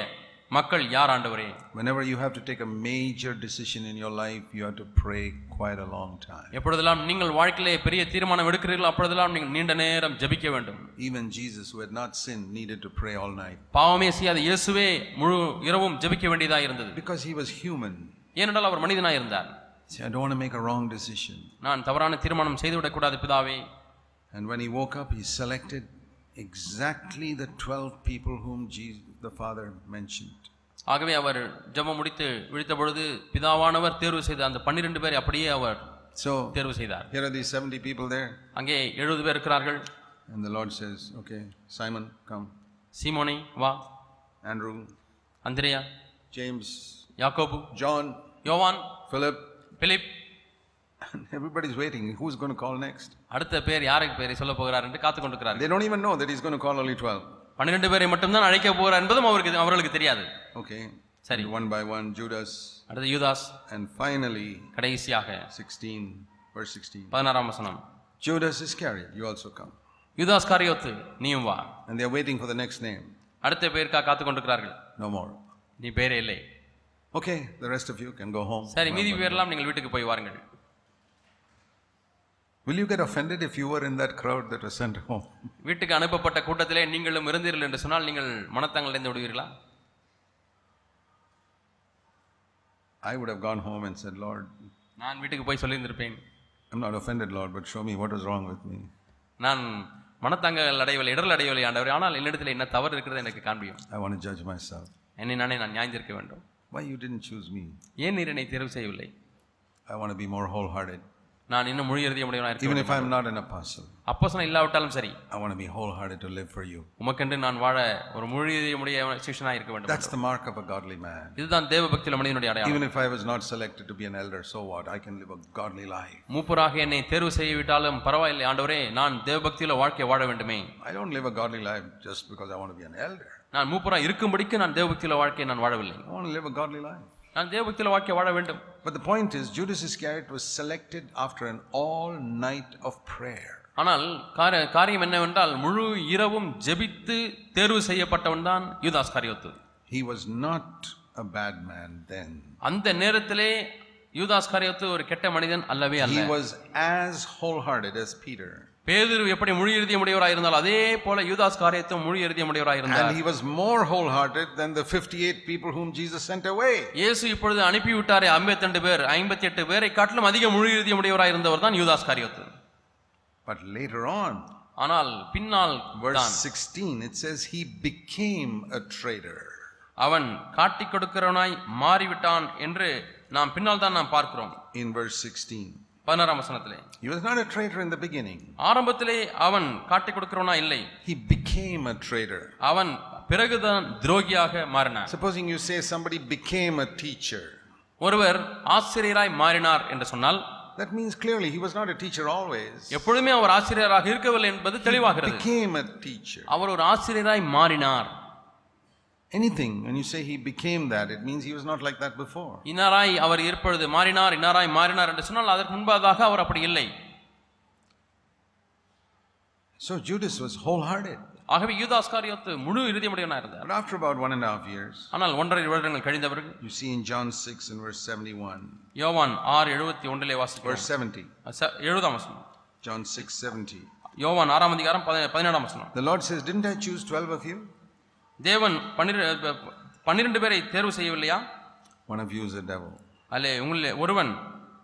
மக்கள் யார் ஆண்டவரே Whenever you have to take a major decision in your life, you have to pray quite a long time. எப்பொழுதெல்லாம் நீங்கள் வாழ்க்கையிலே பெரிய தீர்மானம் எடுக்கிறீர்களோ அப்பொழுதெல்லாம் நீங்கள் நீண்ட நேரம் ஜெபிக்க வேண்டும் Even Jesus, who had not sinned, needed to pray all night பாவமே செய்யாத இயேசுவே முழு இரவும் ஜெபிக்க வேண்டியதா இருந்தது because he was human. ஏனென்றால் அவர் மனிதனாய் இருந்தார் See, I don't want to make a wrong decision. நான் தவறான தீர்மானம் செய்துவிடக்கூடாது பிதாவே And when he woke up, he selected exactly the 12 people whom Jesus, the Father mentioned. ஆகவே அவர் ஜெபம் முடித்து விழித்த பொழுது பிதாவானவர் தேர்வு செய்த அந்த பன்னிரண்டு பேரை அப்படியே அவர் So, தேர்வு செய்தார் here are these 70 people there. அங்கே எழுபது பேர் இருக்கிறார்கள் And the Lord says, Okay, Simon, come. சீமோனே வா Andrew, அந்திரியா James, யாக்கோபு John, யோவான் Philip. Philip And everybody's waiting. Who's going to call next? அடுத்த பேர் யாருக்கு பேரை சொல்ல போகிறார் என்று காத்து கொண்டிருக்கிறார்கள் They don't even know that he's going to call only 12. பன்னிரண்டு பேரை மட்டும்தான் அழைக்க போகிறார் என்பதும் அவருக்கு அவர்களுக்கு தெரியாது Okay. சரி. And One by one, Judas. அடுத்து யூதாஸ் And finally, கடைசியாக 16, verse 16. பதினாறாம் வசனம் Judas Iscariot, you also come. யூதாஸ் காரியோத்து நீயும் வா And they're waiting for the next name. அடுத்த பேருக்கா காத்து கொண்டிருக்கிறார்கள் No more. நீ பேரே இல்லை Okay, the rest of you can go home. சரி மீதி பேரெல்லாம் நீங்கள் வீட்டுக்கு போய் வாருங்கள் Will you get offended if you were in that crowd that was sent home? வீட்டுக்கு அனுப்பப்பட்ட கூட்டத்திலே நீங்களும் இருந்தீர்கள் என்று சொன்னால் நீங்கள் மனத்தாங்கள் அடைந்து விடுவீர்களா I would have gone home and said, Lord, நான் வீட்டுக்கு போய் சொல்லியிருந்திருப்பேன் I'm not offended, Lord, but show me what is wrong with me. நான் மனத்தாங்கள் அடையவில்லை இடர்கள் அடையவில்லை ஆண்டவர் ஆனால் என்னிடத்தில் என்ன தவறு இருக்கிறது எனக்கு காண்பியும் I want to judge myself. என்னை நானே நான் நியாய்ந்திருக்க வேண்டும் Why you didn't choose me? ஏன் நீர் என்னை தேர்வு செய்யவில்லை I want to be more wholehearted. நான் இன்னும் முழு இறுதிய முடியவனாக இருக்க Even வேண்டும். if I'm not an apostle, அப்போஸ்தலன் இல்லாவிட்டாலும் சரி I want to be wholehearted to live for you. உமக்கென்று நான் வாழ ஒரு முழு இறுதிய முடிய சிஷனாக இருக்க வேண்டும் That's the mark of a godly man. இதுதான் தேவ பக்தியுள்ள மனிதனுடைய அடையாளம் Even if I was not selected to be an elder, so what? I can live a godly life. மூப்பராக என்னை தேர்வு செய்யவிட்டாலும் பரவாயில்லை ஆண்டவரே நான் தேவ பக்தியுள்ள வாழ்க்கை வாழ வேண்டுமே I don't live a godly life just because I want to be an elder. நான் மூப்பரா இருக்கும்படிக்கு நான் தேவ பக்தியுள்ள வாழ்க்கையை நான் வாழவில்லை I want to live a godly life. நான் தேவ பக்தியுள்ள வாழ்க்கை வாழ வேண்டும் But the point is, Judas Iscariot was selected after an all night of prayer. ஆனால் கார காரியம் என்னவென்றால் முழு இரவும் ஜெபித்து தேர்வு செய்யப்பட்டவன் தான் யூதாஸ் காரியோத்து He was not a bad man then. அந்த நேரத்திலே யூதாஸ் காரியோத்து ஒரு கெட்ட மனிதன் அல்லவே அல்ல He was as wholehearted as Peter. பேதுரு எப்படி முழு இறுதிய முடியவராக இருந்தால் அதே போல யூதாஸ் காரியத்தும் முழு இறுதிய முடியவராக இருந்தார் And he was more wholehearted than the 58 people whom Jesus sent away. இயேசு இப்பொழுது அனுப்பிவிட்டாரே ஐம்பத்தி பேர் ஐம்பத்தி எட்டு பேரை காட்டிலும் அதிக முழு இறுதிய முடியவராக இருந்தவர் தான் யூதாஸ் காரியோத்து But later on, ஆனால் பின்னால் verse தான் 16, it says he became a traitor. அவன் காட்டிக் கொடுக்கிறவனாய் மாறிவிட்டான் என்று நாம் பின்னால் தான் நாம் பார்க்கிறோம் In verse 16. பதினாறாம் வசனத்திலே He was not a traitor in the beginning. ஆரம்பத்திலே அவன் காட்டிக் கொடுக்கிறவனா இல்லை He became a traitor. அவன் பிறகுதான் துரோகியாக மாறினான் Supposing you say somebody became a teacher. ஒருவர் ஆசிரியராய் மாறினார் என்று சொன்னால் That means clearly he was not a teacher always. எப்பொழுதுமே அவர் ஆசிரியராக இருக்கவில்லை என்பது தெளிவாகிறது Became a teacher. அவர் ஒரு ஆசிரியராய் மாறினார் Anything, when you say he became that, it means he was not like that before. இன்னாராய் அவர் இருப்பொழுது மாறினார் இன்னாராய் மாறினார் என்று சொன்னால் அதற்கு முன்பதாக அவர் அப்படி இல்லை So Judas was wholehearted. ஆகவே யூதாஸ்காரியோத்து முழு இறுதியுடையவனா இருந்தார் But after about one and a half years, ஆனால் ஒன்றரை வருடங்கள் கழிந்த பிறகு you see in John 6 and verse 71, யோவான் ஆறு எழுபத்தி ஒன்றிலே வாசிக்கிறோம் verse 70, ச- எழுபதாம் வசனம் John 6 70. யோவான் ஆறாம் அதிகாரம் பதி- பதினேழாம் வசனம் The Lord says, Didn't I choose 12 of you? தேவன் பன்னிர பன்னிரண்டு பேரை தேர்வு செய்யவில்லையா One of you is a devil. அல்லே உங்களிலே ஒருவன்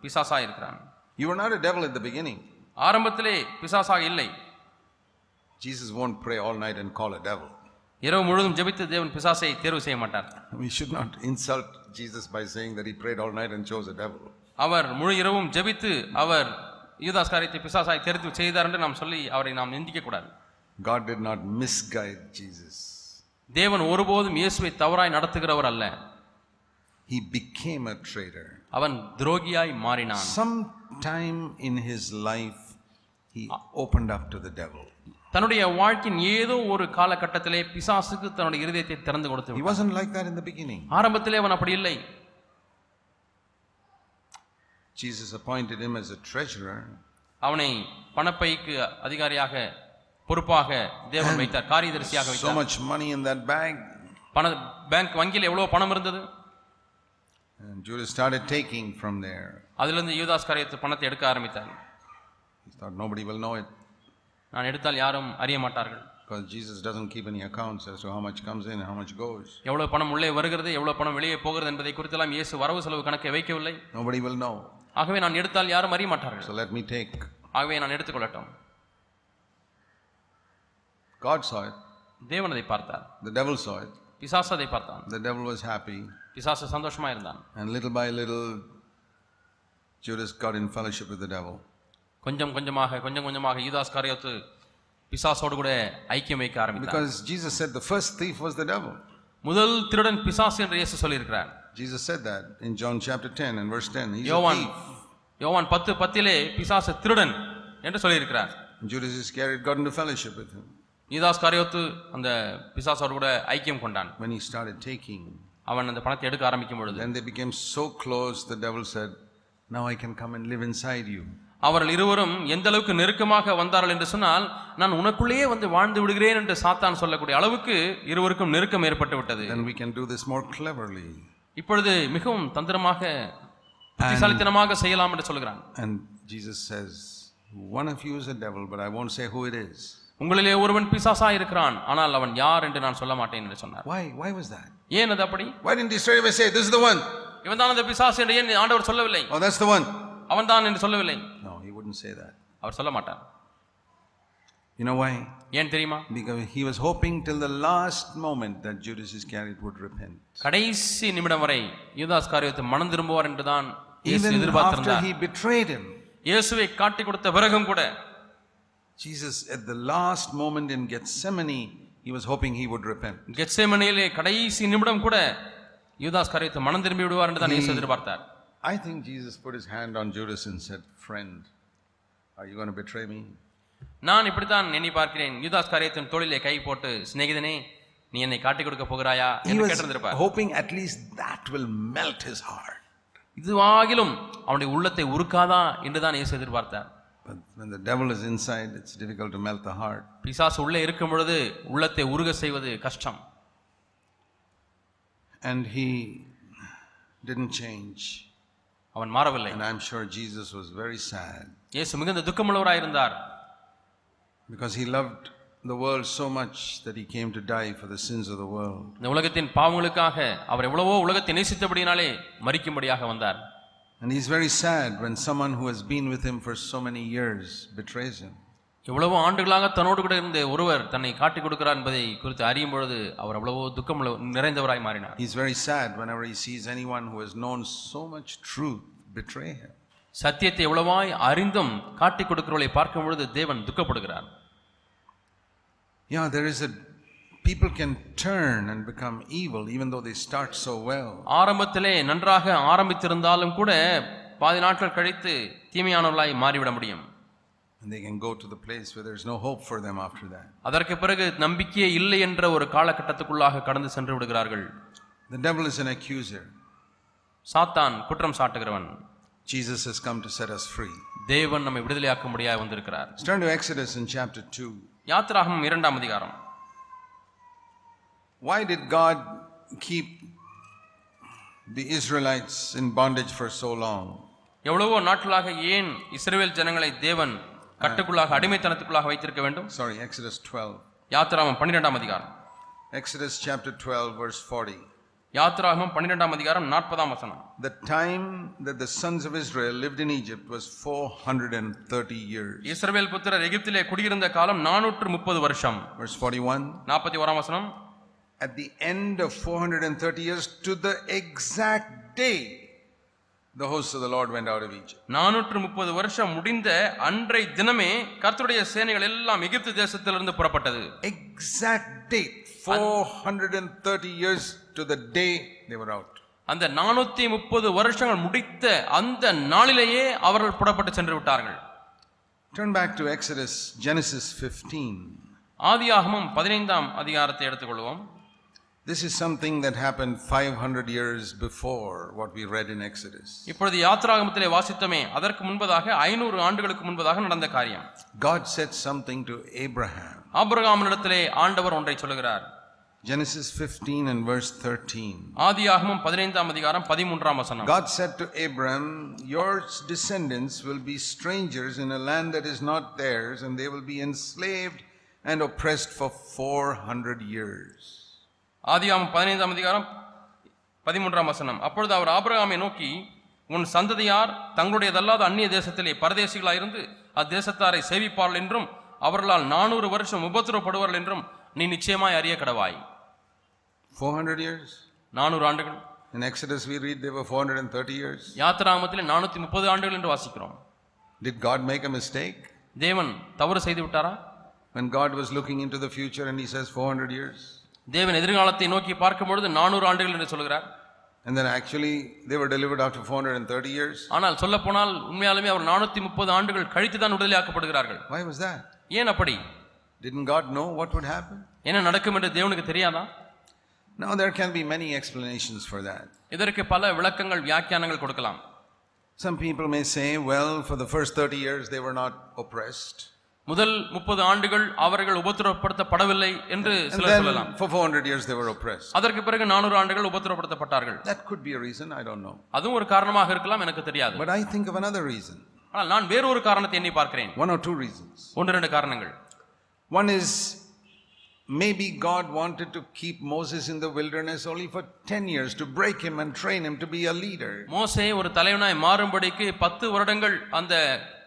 பிசாசா இருக்கிறான் You were not a devil at the beginning. ஆரம்பத்திலே பிசாசாக இல்லை Jesus won't pray all night and call a devil. இரவு முழுதும் ஜெபித்து தேவன் பிசாசை தேர்வு செய்ய மாட்டார் We should not insult Jesus by saying that he prayed all night and chose a devil. அவர் முழு இரவும் ஜெபித்து அவர் யூதாஸ் காரியத்தை பிசாசாய் தெரிந்து செய்தார் என்று நாம் சொல்லி அவரை நாம் நிந்திக்க கூடாது God did not misguide Jesus. தேவன் ஒருபோதும் இயேசுவை தவறாய் நடத்துகிறவர் அல்ல He became a traitor. அவன் துரோகியாய் மாறினான் Sometime in his life, he opened up to the devil. தன்னுடைய வாழ்க்கையின் ஏதோ ஒரு காலகட்டத்திலே பிசாசுக்கு தன்னுடைய இருதயத்தை திறந்து கொடுத்து He wasn't like that in the beginning. ஆரம்பத்திலே அவன் அப்படி இல்லை Jesus appointed him as a treasurer. அவனை பணப்பைக்கு அதிகாரியாக பொறுப்பாக தேவன் வைத்தார் காரியதரிசியாக So வைத்தார் much money in that bag. பண பேங்க் வங்கியில் எவ்வளவு பணம் இருந்தது And Judas started taking from there. அதிலிருந்து யூதாஸ் காரியத்து பணத்தை எடுக்க ஆரம்பித்தார் He thought nobody will know it நான் எடுத்தால் யாரும் அறிய மாட்டார்கள் because Jesus doesn't keep any accounts as to how much comes in and how much goes. எவ்வளவு பணம் உள்ளே வருகிறது எவ்வளவு பணம் வெளியே போகிறது என்பதை குறித்தெல்லாம் இயேசு வரவு செலவு கணக்கை வைக்கவில்லை Nobody will know. ஆகவே நான் எடுத்தால் யாரும் அறிய மாட்டார்கள் So let me take. ஆகவே நான் எடுத்துக்கொள்ளட்டும் God saw it. தேவன் அதை பார்த்தார் The devil saw it. பிசாசு அதை பார்த்தான் The devil was happy. பிசாசு சந்தோஷமா இருந்தான் And little by little, Judas got in fellowship with the devil. கொஞ்சம் கொஞ்சமாக கொஞ்சம் கொஞ்சமாக யூதாஸ் காரியத்து பிசாசோடு கூட ஐக்கியம் வைக்க ஆரம்பித்தார் Because Jesus said the first thief was the devil. முதல் திருடன் பிசாசு என்று இயேசு சொல்லியிருக்கிறார் Jesus said that in John chapter 10 and verse 10. He's a யோவான் thief. யோவான் பத்து பத்திலே பிசாசு திருடன் என்று சொல்லியிருக்கிறார் Judas Iscariot got into fellowship with him யூதாஸ் காரியத்து அந்த பிசாசோடு கூட ஐக்கியம் கொண்டான் when he started taking. அவன் அந்த பணத்தை எடுக்க ஆரம்பிக்கும் பொழுது Then they became so close, the devil said, Now I can come and live inside you. அவர்கள் இருவரும் எந்த அளவுக்கு நெருக்கமாக வந்தார்கள் என்று சொன்னால் நான் உனக்குள்ளேயே வந்து வாழ்ந்து விடுகிறேன் என்று சாத்தான் சொல்லக்கூடிய அளவுக்கு இருவருக்கும் நெருக்கம் ஏற்பட்டு விட்டது Then we can do this more cleverly. இப்பொழுது மிகவும் தந்திரமாக புத்திசாலித்தனமாக செய்யலாம் என்று சொல்கிறான் And Jesus says, One of you is a devil, but I won't say who it is. உங்களிலே ஒருவன் பிசாசா இருக்கிறான் ஆனால் அவன் யார் என்று நான் சொல்ல மாட்டேன் என்று சொன்னார் Why? Why was that? ஏன் அது அப்படி Why didn't he straight away say, This is the one? இவன் தான் அந்த பிசாசு என்று ஏன் ஆண்டவர் சொல்லவில்லை Oh, that's the one. அவன் தான் என்று சொல்லவில்லை No, he wouldn't say that. அவர் சொல்ல மாட்டார் You know why? ஏன் தெரியுமா Because he was hoping till the last moment that Judas Iscariot would repent. கடைசி நிமிடம் வரை யூதாஸ் காரியத்தை மனம் திரும்புவார் என்றுதான் இயேசு Even after எதிர்பார்த்திருந்தார் he betrayed him, இயேசுவை காட்டி கொடுத்த பிறகும் கூட Jesus, at the last moment in Gethsemane, he was hoping he would repent. கெத்சேமனியிலே கடைசி நிமிடம் கூட யூதாஸ் காரியத்தை மனம் திரும்பி விடுவார் என்று தான் இயேசு எதிர்பார்த்தார் I think Jesus put his hand on Judas and said, Friend, are you going to betray me? நான் இப்படித்தான் எண்ணி பார்க்கிறேன் யூதாஸ் காரியத்தின் தோளிலே கை போட்டு சிநேகிதனே நீ என்னை காட்டி கொடுக்க போகிறாயா He என்று was கேட்டிருந்திருப்பார் hoping at least that will melt his heart. இதுவாகிலும் அவனுடைய உள்ளத்தை உருக்காதா என்றுதான் இயேசு எதிர்பார்த்தார் But when the devil is inside, it's difficult to melt the heart. பிசாசு உள்ளே இருக்கும் பொழுது உள்ளத்தை உருக செய்வது கஷ்டம் And he didn't change. அவன் மாறவில்லை And I'm sure Jesus was very sad இயேசு மிகுந்த துக்கமுள்ளவராய் இருந்தார் because he loved the world so much that he came to die for the sins of the world. இந்த உலகத்தின் பாவங்களுக்காக அவர் எவ்வளவோ உலகத்தை நேசித்தபடியினாலே மறிக்கும்படியாக வந்தார் And he's very sad when someone who has been with him for so many years betrays him. எவ்வளவோ ஆண்டுகளாக தன்னோடு கூட இருந்த ஒருவர் தன்னை காட்டிக் கொடுக்கிறார் என்பதை குறித்து அறியும் பொழுது அவர் எவ்வளவோ துக்கம் நிறைந்தவராய் மாறினார் He's very sad whenever he sees anyone who has known so much truth betray him. சத்தியத்தை எவ்வளவாய் அறிந்தும் காட்டிக் கொடுக்கிறவர்களை பார்க்கும் பொழுது தேவன் துக்கப்படுகிறார் Yeah, there is a. People can turn and become evil even though they start so well. ஆரம்பத்திலே நன்றாக ஆரம்பித்திருந்தாலும் கூட பாதி நாட்கள் கழித்து தீமையானவர்களாய் மாறிவிட முடியும் And they can go to the place where there's no hope for them after that. அதற்கு பிறகு நம்பிக்கையே இல்லை என்ற ஒரு காலகட்டத்துக்குள்ளாக கடந்து சென்று விடுகிறார்கள் The devil is an accuser. சாத்தான் குற்றம் சாட்டுகிறவன் Jesus has come to set us free. தேவன் நம்மை விடுதலையாக்க முடியாது வந்திருக்கிறார் turn to Exodus in chapter 2. யாத்திராகமம் இரண்டாம் அதிகாரம் Why did God keep the Israelites in bondage for so long? எவ்வளவோ நாட்களாக ஏன் இஸ்ரவேல் ஜனங்களை தேவன் கட்டுக்குள்ளாக அடிமைத்தனத்துக்குள்ளாக வைத்திருக்க வேண்டும் Sorry, Exodus 12. யாத்திராகமம் பன்னிரெண்டாம் அதிகாரம் Exodus chapter 12, verse 40. யாத்திராகமம் பன்னிரெண்டாம் அதிகாரம் நாற்பதாம் வசனம் The time that the sons of Israel lived in Egypt was 430 years. இஸ்ரவேல் புத்திரர் எகிப்திலே குடியிருந்த காலம் நானூற்று முப்பது வருஷம் Verse 41. நாற்பத்தி ஓராம் வசனம் At the end of 430 years, to the exact day, the hosts of the Lord went out of Egypt. நானூற்று முப்பது வருஷம் முடிந்த அன்றை தினமே கர்த்தருடைய சேனைகள் எல்லாம் எகிப்து தேசத்திலிருந்து புறப்பட்டது Exact date. 430 years to the day they were out. அந்த நானூத்தி முப்பது வருஷங்கள் முடித்த அந்த நாளிலேயே அவர்கள் புறப்பட்டு சென்று விட்டார்கள் Turn back to Exodus, Genesis 15. ஆதியாகமம் பதினைந்தாம் அதிகாரத்தை எடுத்துக்கொள்வோம் This is something that happened 500 years before what we read in Exodus. இப்பொழுது யாத்ராகமத்திலே வாசித்தோமே அதற்கு முன்பதாக ஐநூறு ஆண்டுகளுக்கு முன்பதாக நடந்த காரியம் God said something to Abraham. ஆபிரகாமினிடத்திலே ஆண்டவர் ஒன்றை சொல்லுகிறார் Genesis 15 and verse 13. ஆதியாகமம் பதினைந்தாம் அதிகாரம் பதிமூன்றாம் வசனம் God said to Abram, Your descendants will be strangers in a land that is not theirs, and they will be enslaved and oppressed for 400 years. ஆதியாகமம் பதினைந்தாம் அதிகாரம் பதிமூன்றாம் வசனம் அப்பொழுது அவர் ஆபிரகாமை நோக்கி உன் சந்ததியார் தங்களுடையதல்லாத அந்நிய தேசத்திலே பரதேசிகளாயிருந்து அத்தேசத்தாரை சேவிப்பார்கள் என்றும் அவர்களால் நானூறு வருஷம் உபத்திரப்படுவார்கள் என்றும் நீ நிச்சயமாய் அறிய கடவாய் 400 years? நானூறு ஆண்டுகள் In Exodus, we read they were 430 years. நானூத்தி முப்பது ஆண்டுகள் என்று வாசிக்கிறோம் Did God make a mistake? தேவன் தவறு செய்து விட்டாரா When God was looking into the future and He says 400 years? தேவன் எதிர்காலத்தை நோக்கி பார்க்கும் பொழுது நானூறு ஆண்டுகள் என்று சொல்கிறார் And then actually they were delivered after 430 years? ஆனால் சொல்ல போனால் உண்மையாலுமே அவர் நானூத்தி முப்பது ஆண்டுகள் கழித்து தான் விடுதலையாக்கப்படுகிறார்கள் Why was that? ஏன் அப்படி Didn't God know what would happen? என்ன நடக்கும் என்று தேவனுக்கு தெரியாதா Now, there can be many explanations for that. இதற்கு பல விளக்கங்கள் வியாக்கியானங்கள் கொடுக்கலாம் Some people may say, well, for the first 30 years they were not oppressed. முதல் முப்பது ஆண்டுகள் அவர்கள் உபத்திரப்படுத்தப்படவில்லை என்று சிலர் சொல்லலாம் then for 400 years they were oppressed. அதற்கு பிறகு நானூறு ஆண்டுகள் உபத்திரப்படுத்தப்பட்டார்கள் That could be a reason, I don't know. அதுவும் ஒரு காரணமாக இருக்கலாம் எனக்கு தெரியாது But I think of another reason. ஆனால் நான் வேறொரு காரணத்தை எண்ணி பார்க்கிறேன் One or two reasons. ஒன்று ரெண்டு காரணங்கள் One is maybe God wanted to keep Moses in the wilderness only for 10 years to break him and train him to be a leader. மோசே ஒரு தலைவனாய் மாறும்படிக்கு பத்து வருடங்கள் அந்த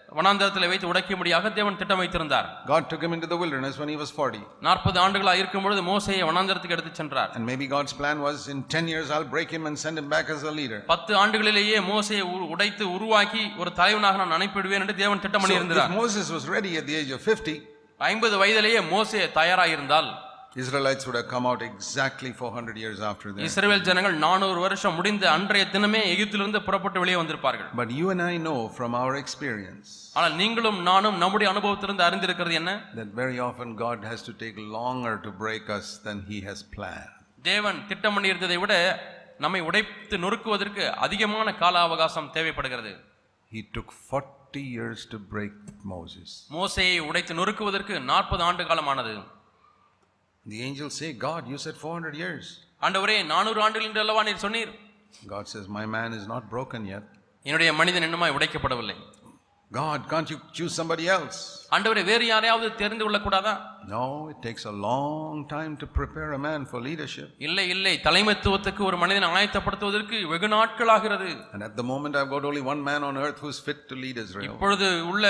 வனாந்தரத்தில் வைத்து உடைக்கும்படியாக தேவன் திட்டம் வைத்திருந்தார் God took him into the wilderness when he was 40. நாற்பது ஆண்டுகளாக இருக்கும் பொழுது மோசையை வனாந்தரத்துக்கு எடுத்துச் சென்றார் And maybe God's plan was in 10 years I'll break him and send him back as a leader. பத்து ஆண்டுகளிலேயே மோசையை உடைத்து உருவாக்கி ஒரு தலைவனாக நான் அனுப்பிடுவேன் என்று தேவன் திட்டம் பண்ணியிருந்தார் Moses was ready at the age of 50, ஐம்பது வயதிலேயே மோசே தயாராயிருந்தால் Israelites would have come out exactly 400 years after that. இஸ்ரவேல் ஜனங்கள் நானூறு வருஷம் முடிந்த அன்றைய தினமே எகிப்திலிருந்து புறப்பட்டு வெளியே வந்திருப்பார்கள் But you and I know from our experience ஆனால் நீங்களும் நானும் நம்முடைய அனுபவத்திலிருந்து அறிந்திருக்கிறது என்ன that very often God has to take longer to break us than He has planned. தேவன் திட்டம் பண்ணியிருந்ததை விட நம்மை உடைத்து நொறுக்குவதற்கு அதிகமான கால அவகாசம் தேவைப்படுகிறது He took 40 years to break Moses. மோசையை உடைத்து நொறுக்குவதற்கு நாற்பது ஆண்டு காலமானது The angels say, God, you said 400 years. ஆண்டவரே நானூறு ஆண்டுகள் என்று அல்லவா நீர் சொன்னீர் God says, My man is not broken yet. என்னுடைய மனிதன் இன்னுமாய் உடைக்கப்படவில்லை God, can't you choose somebody else? ஆண்டவரே வேறு யாரையாவது தெரிந்து கொள்ளக்கூடாதா No, it takes a long time to prepare a man for leadership. இல்லை இல்லை தலைமைத்துவத்துக்கு ஒரு மனிதனை ஆயத்தப்படுத்துவதற்கு வெகு நாட்கள் ஆகிறது And at the moment, I've got only one man on earth who's fit to lead Israel. இப்பொழுது உள்ள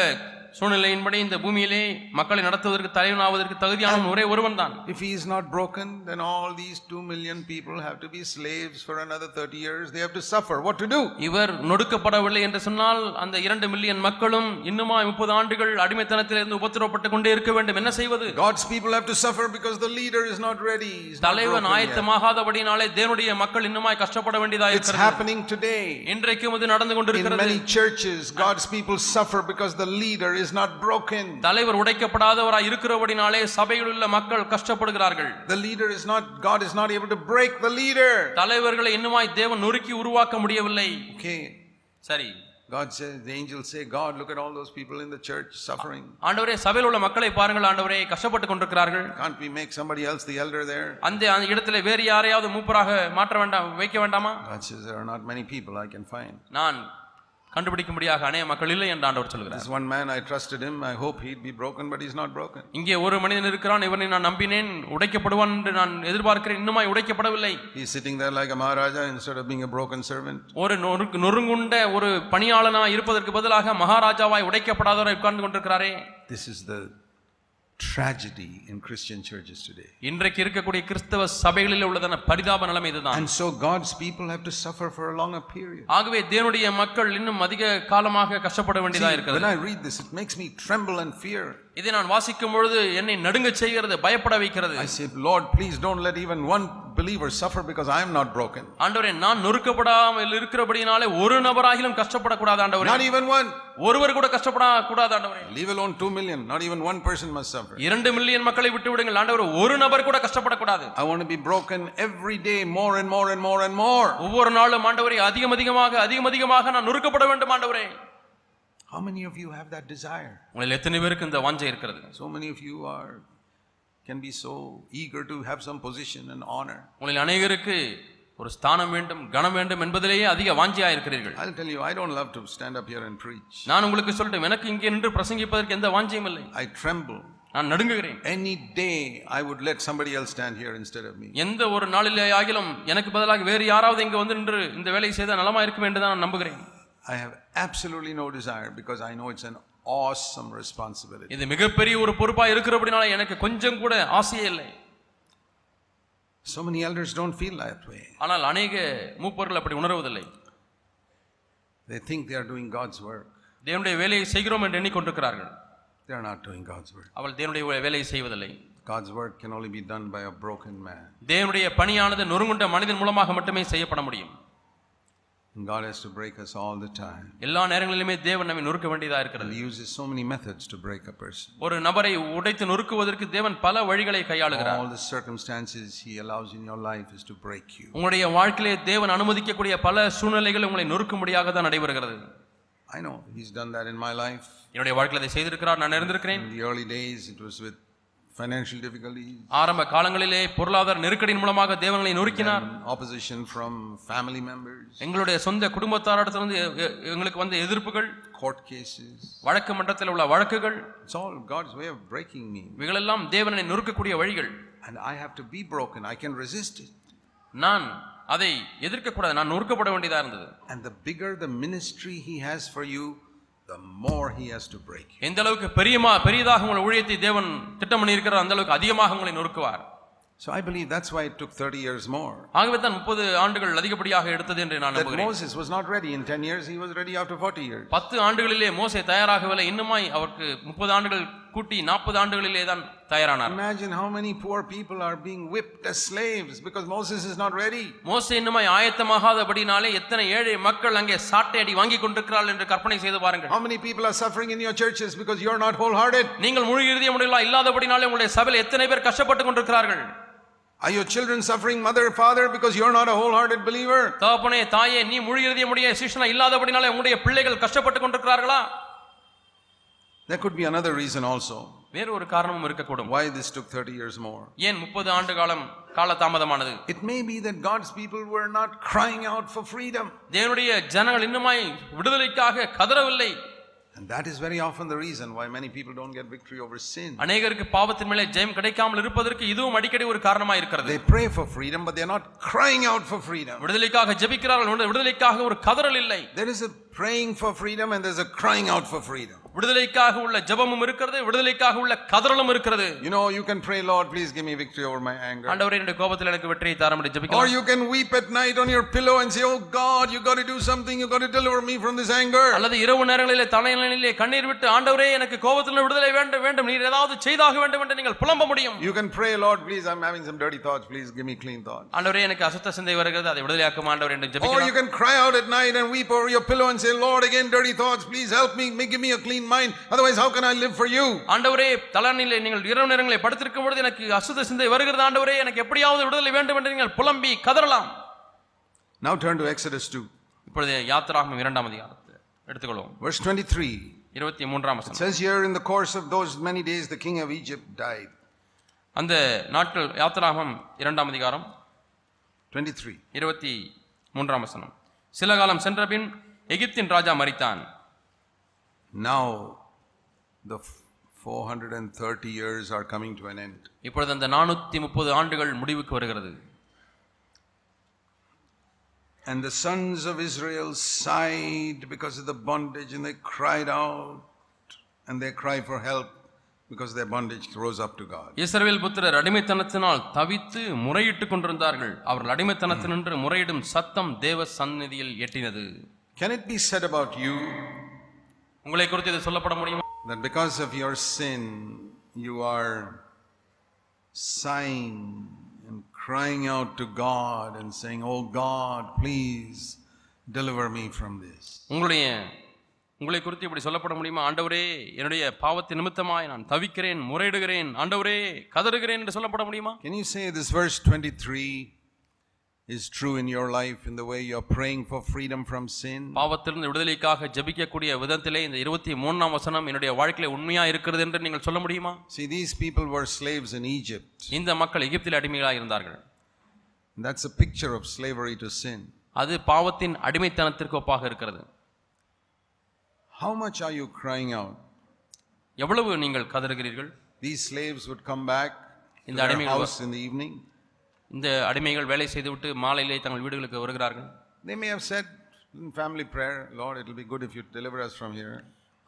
சூழ்நிலையின்படி இந்த பூமியிலே மக்களை நடத்துவதற்கு தலைவனாவதற்கு தகுதியான ஒரே ஒருவன் தான் If he is not broken, then all these two million people have to be slaves for another 30 years. They have to suffer. What to do? இவர் நொடுக்கப்படவில்லை என்று சொன்னால் அந்த இரண்டு மில்லியன் மக்களும் இன்னுமா முப்பது ஆண்டுகள் அடிமைத்தனத்திலிருந்து உபத்திரப்பட்டு கொண்டே இருக்க வேண்டும் என்ன செய்வது God's people have to suffer because the leader is not ready. தலைவன். ஆயத்தமாகாதபடினாலே தேவனுடைய மக்கள் இன்னுமாய் கஷ்டப்பட வேண்டியதா It's இருக்கிறது happening today. இன்றைக்கும் இது நடந்து In கொண்டிருக்கிறது many churches, God's people suffer because the leader is not broken. தலைவர் உடைக்கப்படாதவராய் இருக்கிறபடினாலே சபையில் உள்ள மக்கள் கஷ்டப்படுகிறார்கள் The leader is not, God is not able to break the leader. தலைவர்களை இன்னுமாய் தேவன் நொறுக்கி உருவாக்க முடியவில்லை Okay. சரி God says, the angels say, God, look at all those people in the church suffering. ஆண்டவரே சபையில் உள்ள மக்களை பாருங்கள் ஆண்டவரே கஷ்டப்பட்டு கொண்டிருக்கிறார்கள் Can't we make somebody else the elder there? அந்த அந்த இடத்துல வேறு யாரையாவது மூப்பராக மாற்ற வேண்டாம் வைக்க வேண்டாமா God says, there are not many people I can find. நான் கண்டுபிடிக்கும்படியாக அநேக மக்கள் இல்லை என்று ஆண்டவர் சொல்கிறார் This one man, I trusted him. I hope he'd be broken, but he's not broken. இங்கே ஒரு மனிதன் இருக்கிறான் இவனை நான் நம்பினேன் உடைக்கப்படுவான் என்று நான் எதிர்பார்க்கிறேன் இன்னுமாய் உடைக்கப்படவில்லை He's sitting there like a Maharaja instead of being a broken servant. ஒரு நொறுங்குண்ட ஒரு பணியாளனா இருப்பதற்கு பதிலாக மகாராஜாவாய் உடைக்கப்படாதவரை உட்கார்ந்து கொண்டிருக்கிறாரே This is the tragedy in Christian churches today. இன்றைக்கு இருக்கக்கூடிய கிறிஸ்தவ சபைகளில் உள்ளதான பரிதாப நிலைமை இதுதான் And so God's people have to suffer for a longer period. ஆகவே தேவனுடைய மக்கள் இன்னும் அதிக காலமாக கஷ்டப்பட வேண்டியதா See, இருக்கிறது when I read this, it makes me tremble and fear. இதை நான் வாசிக்கும் பொழுது என்னை நடுங்க செய்கிறது பயப்பட வைக்கிறது I say, Lord, please don't let even one believer suffer because I am not broken. ஆண்டவரே நான் நொறுக்கப்படாமல் இருக்கிறபடினாலே ஒரு நபராகிலும் கஷ்டப்படக்கூடாது ஆண்டவரே Not even one. ஒருவர் கூட கஷ்டப்பட கூடாது ஆண்டவரே Leave alone two million. Not even one person must suffer. இரண்டு மில்லியன் மக்களை விட்டு விடுங்கள் ஆண்டவர் ஒரு நபர் கூட கஷ்டப்படக்கூடாது I want to be broken every day more and more and more and more. ஒவ்வொரு நாளும் ஆண்டவரே அதிகம் அதிகமாக அதிகம் அதிகமாக நான் நொறுக்கப்பட வேண்டும் ஆண்டவரே How many of you have that desire? உங்களில் எத்தனை பேருக்கு இந்த வாஞ்சை இருக்கிறது So many of you are can be so eager to have some position and honor. உங்களில் அநேகருக்கு ஒரு ஸ்தானம் வேண்டும் கனம் வேண்டும் என்பதிலேயே அதிக வாஞ்சியா இருக்கிறீர்கள் I'll tell you, I don't love to stand up here and preach. நான் உங்களுக்கு சொல்லட்டும் எனக்கு இங்கே நின்று பிரசங்கிப்பதற்கு எந்த வாஞ்சியும் இல்லை I tremble. நான் நடுங்குகிறேன் Any day I would let somebody else stand here instead of me. எந்த ஒரு நாளிலே ஆகிலும் எனக்கு பதிலாக வேறு யாராவது இங்கே வந்து நின்று இந்த வேலையை செய்தால் நலமா இருக்கும் என்று தான் நான் நம்புகிறேன் I have absolutely no desire because I know it's an awesome responsibility. இது மிகப்பெரிய ஒரு பொறுப்பா இருக்கிறபடினால எனக்கு கொஞ்சம் கூட ஆசையே இல்லை So many elders don't feel that way. ஆனால் அநேக மூப்பர்கள் அப்படி உணர்வதில்லை They think they are doing God's work. தேவனுடைய வேலையை செய்கிறோம் என்று எண்ணிக்கொண்டிருக்கிறார்கள் They are not doing God's work. அவள் தேவனுடைய வேலையை செய்வதில்லை God's work can only be done by a broken man. தேவனுடைய பணியானது நொறுங்குண்ட மனிதன் மூலமாக மட்டுமே செய்யப்பட முடியும் God has to break us all the time. எல்லா நேரங்களிலுமே தேவன் நம்மை நொறுக்க வேண்டியதா இருக்கிறது He uses so many methods to break a person. ஒரு நபரை உடைத்து நொறுக்குவதற்கு தேவன் பல வழிகளை கையாளுகிறார் All the circumstances He allows in your life is to break you. உங்களுடைய வாழ்க்கையிலே தேவன் அனுமதிக்கக்கூடிய பல சூழ்நிலைகள் உங்களை நொறுக்கும்படியாக தான் நடைபெறுகிறது I know He's done that in my life. என்னுடைய வாழ்க்கையில் அதை செய்திருக்கிறார் நான் இருந்திருக்கிறேன் In the early days, it was with financial difficulties, ஆரம்ப காலங்களிலே பொருளாதார நெருக்கடியின் மூலமாக தேவங்களை நொறுக்கினார் and opposition from family members, எங்களுடைய சொந்த குடும்பத்தாரிடத்திலிருந்து எ- எ- எங்களுக்கு வந்த எதிர்ப்புகள் court cases. வழக்கு மன்றத்தில் உள்ள வழக்குகள் It's all God's way of breaking me. இவைகளெல்லாம் தேவனை நொறுக்கக்கூடிய வழிகள் And I have to be broken. I can resist it. நான் அதை எதிர்க்கக்கூடாது நான் நொறுக்கப்பட வேண்டியதா இருந்தது And the bigger the ministry He has for you, the more He has to break you. எந்த அளவுக்கு பெரியமா பெரியதாக உங்கள் ஊழியத்தை தேவன் திட்டம் பண்ணி இருக்கிறார் அந்த அளவுக்கு அதிகமாக உங்களை நொறுக்குவார் So I believe that's why it took 30 years more. ஆகவே தான் முப்பது ஆண்டுகள் அதிகப்படியாக எடுத்தது என்று நான் That நம்புகிறேன் Moses was not ready in 10 years, he was ready after 40 years. பத்து ஆண்டுகளிலே மோசே தயாராகவில்லை இன்னுமாய் அவருக்கு முப்பது ஆண்டுகள் கூட்டி நாற்பது ஆண்டுகளிலே தான் தயாரானார் Imagine how many poor people are being whipped as slaves because Moses is not ready. மோசே இன்னுமாய் ஆயத்தமாகாதபடினாலே எத்தனை ஏழை மக்கள் அங்கே சாட்டை அடி வாங்கி கொண்டிருக்கிறார்கள் என்று கற்பனை செய்து பாருங்கள் How many people are suffering in your churches because you're not wholehearted? நீங்கள் முழு இறுதிய முடியலா இல்லாதபடினாலே உங்களுடைய சபையில் எத்தனை பேர் கஷ்டப்பட்டு கொண்டிருக்கிறார்கள் Are your children suffering, mother, father, because you're not a wholehearted believer? தகப்பனே தாயே நீ முழு இறுதிய முடிய சிஷ்ணா இல்லாதபடினாலே உங்களுடைய பிள்ளைகள் கஷ்டப்பட்டு கொண்டிருக்கிறார்களா There could be another reason also வேறு ஒரு காரணமும் இருக்கக்கூடும் why this took 30 years more. ஏன் முப்பது ஆண்டு காலம் கால தாமதமானது It may be that God's people were not crying out for freedom. தேவனுடைய ஜனங்கள் இன்னுமாய் விடுதலைக்காக கதறவில்லை And And that is very often the reason why many people don't get victory over sin. அநேகருக்கு பாவத்தின் மேலே ஜெயம் கிடைக்காமல் இருப்பதற்கு இதுவும் அடிக்கடி ஒரு காரணமா இருக்கிறது They pray for freedom, but they're not crying out for freedom. விடுதலைக்காக ஜெபிக்கிறார்கள் விடு- விடுதலைக்காக ஒரு கதறல் இல்லை There is a praying for freedom and there's a crying out for freedom. விடுதலைக்காக உள்ள ஜெபமும் இருக்கிறது விடுதலைக்காக உள்ள கதறலும் இருக்கிறது You know, you can pray, Lord, please give me victory over my anger. ஆண்டவரே என்னுடைய கோபத்தில் எனக்கு வெற்றியை தாரம் என்று Or ஜெபிக்கலாம் you can weep at night on your pillow and say, Oh God, you got to do something. You got to deliver me from this anger. அல்லது இரவு நேரங்களிலே தலைநிலையிலே கண்ணீர் விட்டு ஆண்டவரே எனக்கு கோபத்தில் விடுதலை வேண்டும் வேண்டும் நீர் ஏதாவது செய்தாக வேண்டும் என்று நீங்கள் புலம்ப முடியும் You can pray, Lord, please, I'm having some dirty thoughts. Please give me clean thoughts. ஆண்டவரே எனக்கு அசுத்த சிந்தை வருகிறது அதை விடுதலையாக்கும் ஆண்டவர் என்று Or you ஜெபிக்கலாம் can cry out at night and weep over your pillow and say, Lord, again, dirty thoughts. Please help me. Make- Give me a clean mind. Otherwise, how can I live for you? ஆண்டவரே தலைநிலை நீங்கள் இரவு நேரங்களை படுத்திருக்கும் பொழுது எனக்கு அசுத்த சிந்தை வருகிறது ஆண்டவரே எனக்கு எப்படியாவது விடுதலை வேண்டும் என்று நீங்கள் புலம்பி கதறலாம் Now turn to Exodus 2, இப்பொழுது யாத்திராகும் இரண்டாம் அதிகாரத்தை எடுத்துக்கொள்வோம் verse 23. இருபத்தி மூன்றாம் வசனம் says here, in the course of those many days, the king of Egypt died. அந்த நாட்கள் யாத்திராகம் இரண்டாம் அதிகாரம் 23. இருபத்தி மூன்றாம் வசனம் சில காலம் சென்றபின் எகிப்தின் ராஜா மரித்தான் Now, the f- 430 years are coming to an end. இப்பொழுது அந்த நானூத்தி முப்பது ஆண்டுகள் முடிவுக்கு வருகிறது And the sons of Israel sighed because of the bondage, and they cried out, and they cry for help because their bondage rose up to God. இஸ்ரவேல் புத்திரர் அடிமைத்தனத்தினால் தவித்து முறையிட்டுக் கொண்டிருந்தார்கள் அவர்கள் அடிமைத்தனத்தினின்று முறையிடும் சத்தம் தேவ சந்நிதியில் எட்டினது Can it be said about you உங்களை குறித்து இது சொல்லப்பட முடியுமா? That because of your sin, you are sighing and crying out to God and saying, Oh God, please deliver me from this? உங்களுடைய உங்களை குறித்து இப்படி சொல்லப்பட முடியுமா? ஆண்டவரே என்னுடைய பாவத்தின் நிமித்தமாய் நான் தவிக்கிறேன் முறையிடுகிறேன் ஆண்டவரே கதறுகிறேன் என்று சொல்லப்பட முடியுமா? Can you say this verse 23 is true in your life in the way you're praying for freedom from sin? பாவத்திலிருந்து விடுதலைக்காக ஜெபிக்கக்கூடிய விதத்திலே இந்த இருபத்தி மூணாம் வசனம் என்னுடைய வாழ்க்கையில உண்மையா இருக்கிறது என்று நீங்கள் சொல்ல முடியுமா See, these people were slaves in Egypt. இந்த மக்கள் எகிப்தில் அடிமைகளாக இருந்தார்கள் That's a picture of slavery to sin. அது பாவத்தின் அடிமைத்தனத்திற்கு ஒப்பாக இருக்கிறது How much are you crying out? எவ்வளவு நீங்கள் கதறுகிறீர்கள் These slaves would come back to இந்த அடிமைகள் house in the evening. இந்த அடிமைகள் வேலை செய்துவிட்டு மாலையிலே தங்கள் வீடுகளுக்கு வருகிறார்கள் They may have said in family prayer, Lord, it will be good if you deliver us from here.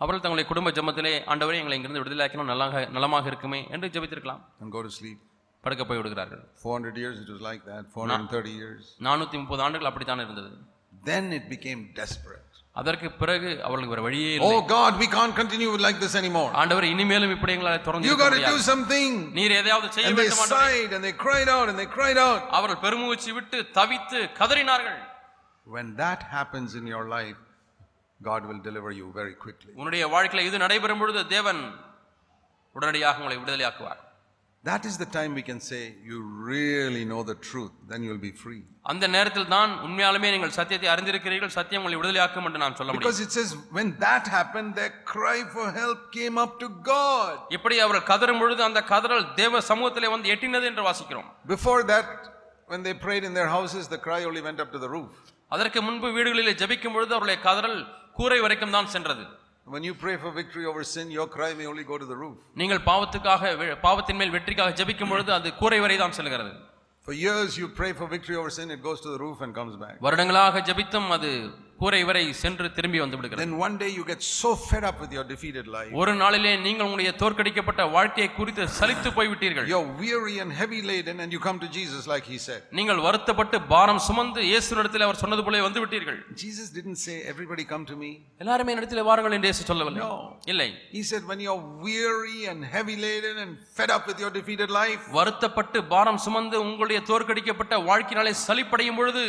அவர்கள் தங்களுடைய குடும்ப ஜெபத்திலே ஆண்டவரே எங்களை இங்கிருந்து விடுதலையாக்கினால் நல்லாக நலமாக இருக்குமே என்று ஜெபித்திருக்கலாம் and go to sleep. படுக்க போய் விடுகிறார்கள் 400 years it was like that, 430 years. நானூத்தி முப்பது ஆண்டுகள் அப்படித்தான் இருந்தது Then it became desperate. அதற்கு பிறகு அவர்களுக்கு வேற வழியே இல்லை Oh God, we can't continue like this anymore. ஆண்டவர் இனிமேலும் இப்படி எங்களால் தொடர்ந்து to do முடியாது. something. நீர் எதையாவது செய்ய வேண்டும் ஆண்டவரே. sighed and they cried out and they cried out. அவர்கள் பெருமூச்சு விட்டு தவித்து கதறினார்கள் When that happens in your life, God will deliver you very quickly. உன்னுடைய வாழ்க்கையில இது நடைபெறும் பொழுது தேவன் உடனடியாக உங்களை விடுதலையாக்குவார் That is the time we can say, You really know the truth, then you'll be free. அந்த நேரத்தில் தான் உண்மையாலுமே நீங்கள் சத்தியத்தை அறிந்திருக்கிறீர்கள் சத்தியம் உங்களை விடுதலையாக்கும் என்று நான் சொல்ல முடியும் Because it says, when that happened, their cry for help came up to God. இப்படி அவர்கள் கதறும் பொழுது அந்த கதறல் தேவ சமூகத்திலே வந்து எட்டினது என்று வாசிக்கிறோம் Before that, when they prayed in their houses, the cry only went up to the roof. அதற்கு முன்பு வீடுகளிலே ஜெபிக்கும் பொழுது அவருடைய கதறல் கூரை வரைக்கும் தான் சென்றது When you pray for victory over sin, your cry may only go to the roof. நீங்கள் பாவத்துக்காக பாவத்தின் மேல் வெற்றிக்காக ஜெபிக்கும் பொழுது அது கூரை வரை தான் செல்கிறது For years, you pray for victory over sin, it goes to the roof and comes back. வருடங்களாக ஜெபித்தும் அது கூரை வரை சென்று திரும்பி வந்து விடுகிறது Then one day you get so fed up with your defeated life. ஒரு நாளிலே நீங்கள் உங்களுடைய தோற்கடிக்கப்பட்ட வாழ்க்கையை குறித்து சலித்து போய்விட்டீர்கள் You're weary and heavy laden, and you come to Jesus like he said. நீங்கள் வருத்தப்பட்டு பாரம் சுமந்து இயேசுனிடத்தில் அவர் சொன்னது போல வந்து விட்டீர்கள் Jesus didn't say, Everybody come to me. எல்லாருமே என்னிடத்தில் வாருங்கள் என்று இயேசு சொல்லவில்லை No. இல்லை He said, When you're weary and heavy laden and fed up with your defeated life, வருத்தப்பட்டு பாரம் சுமந்து உங்களுடைய தோற்கடிக்கப்பட்ட வாழ்க்கையினாலே சலிப்படையும் பொழுது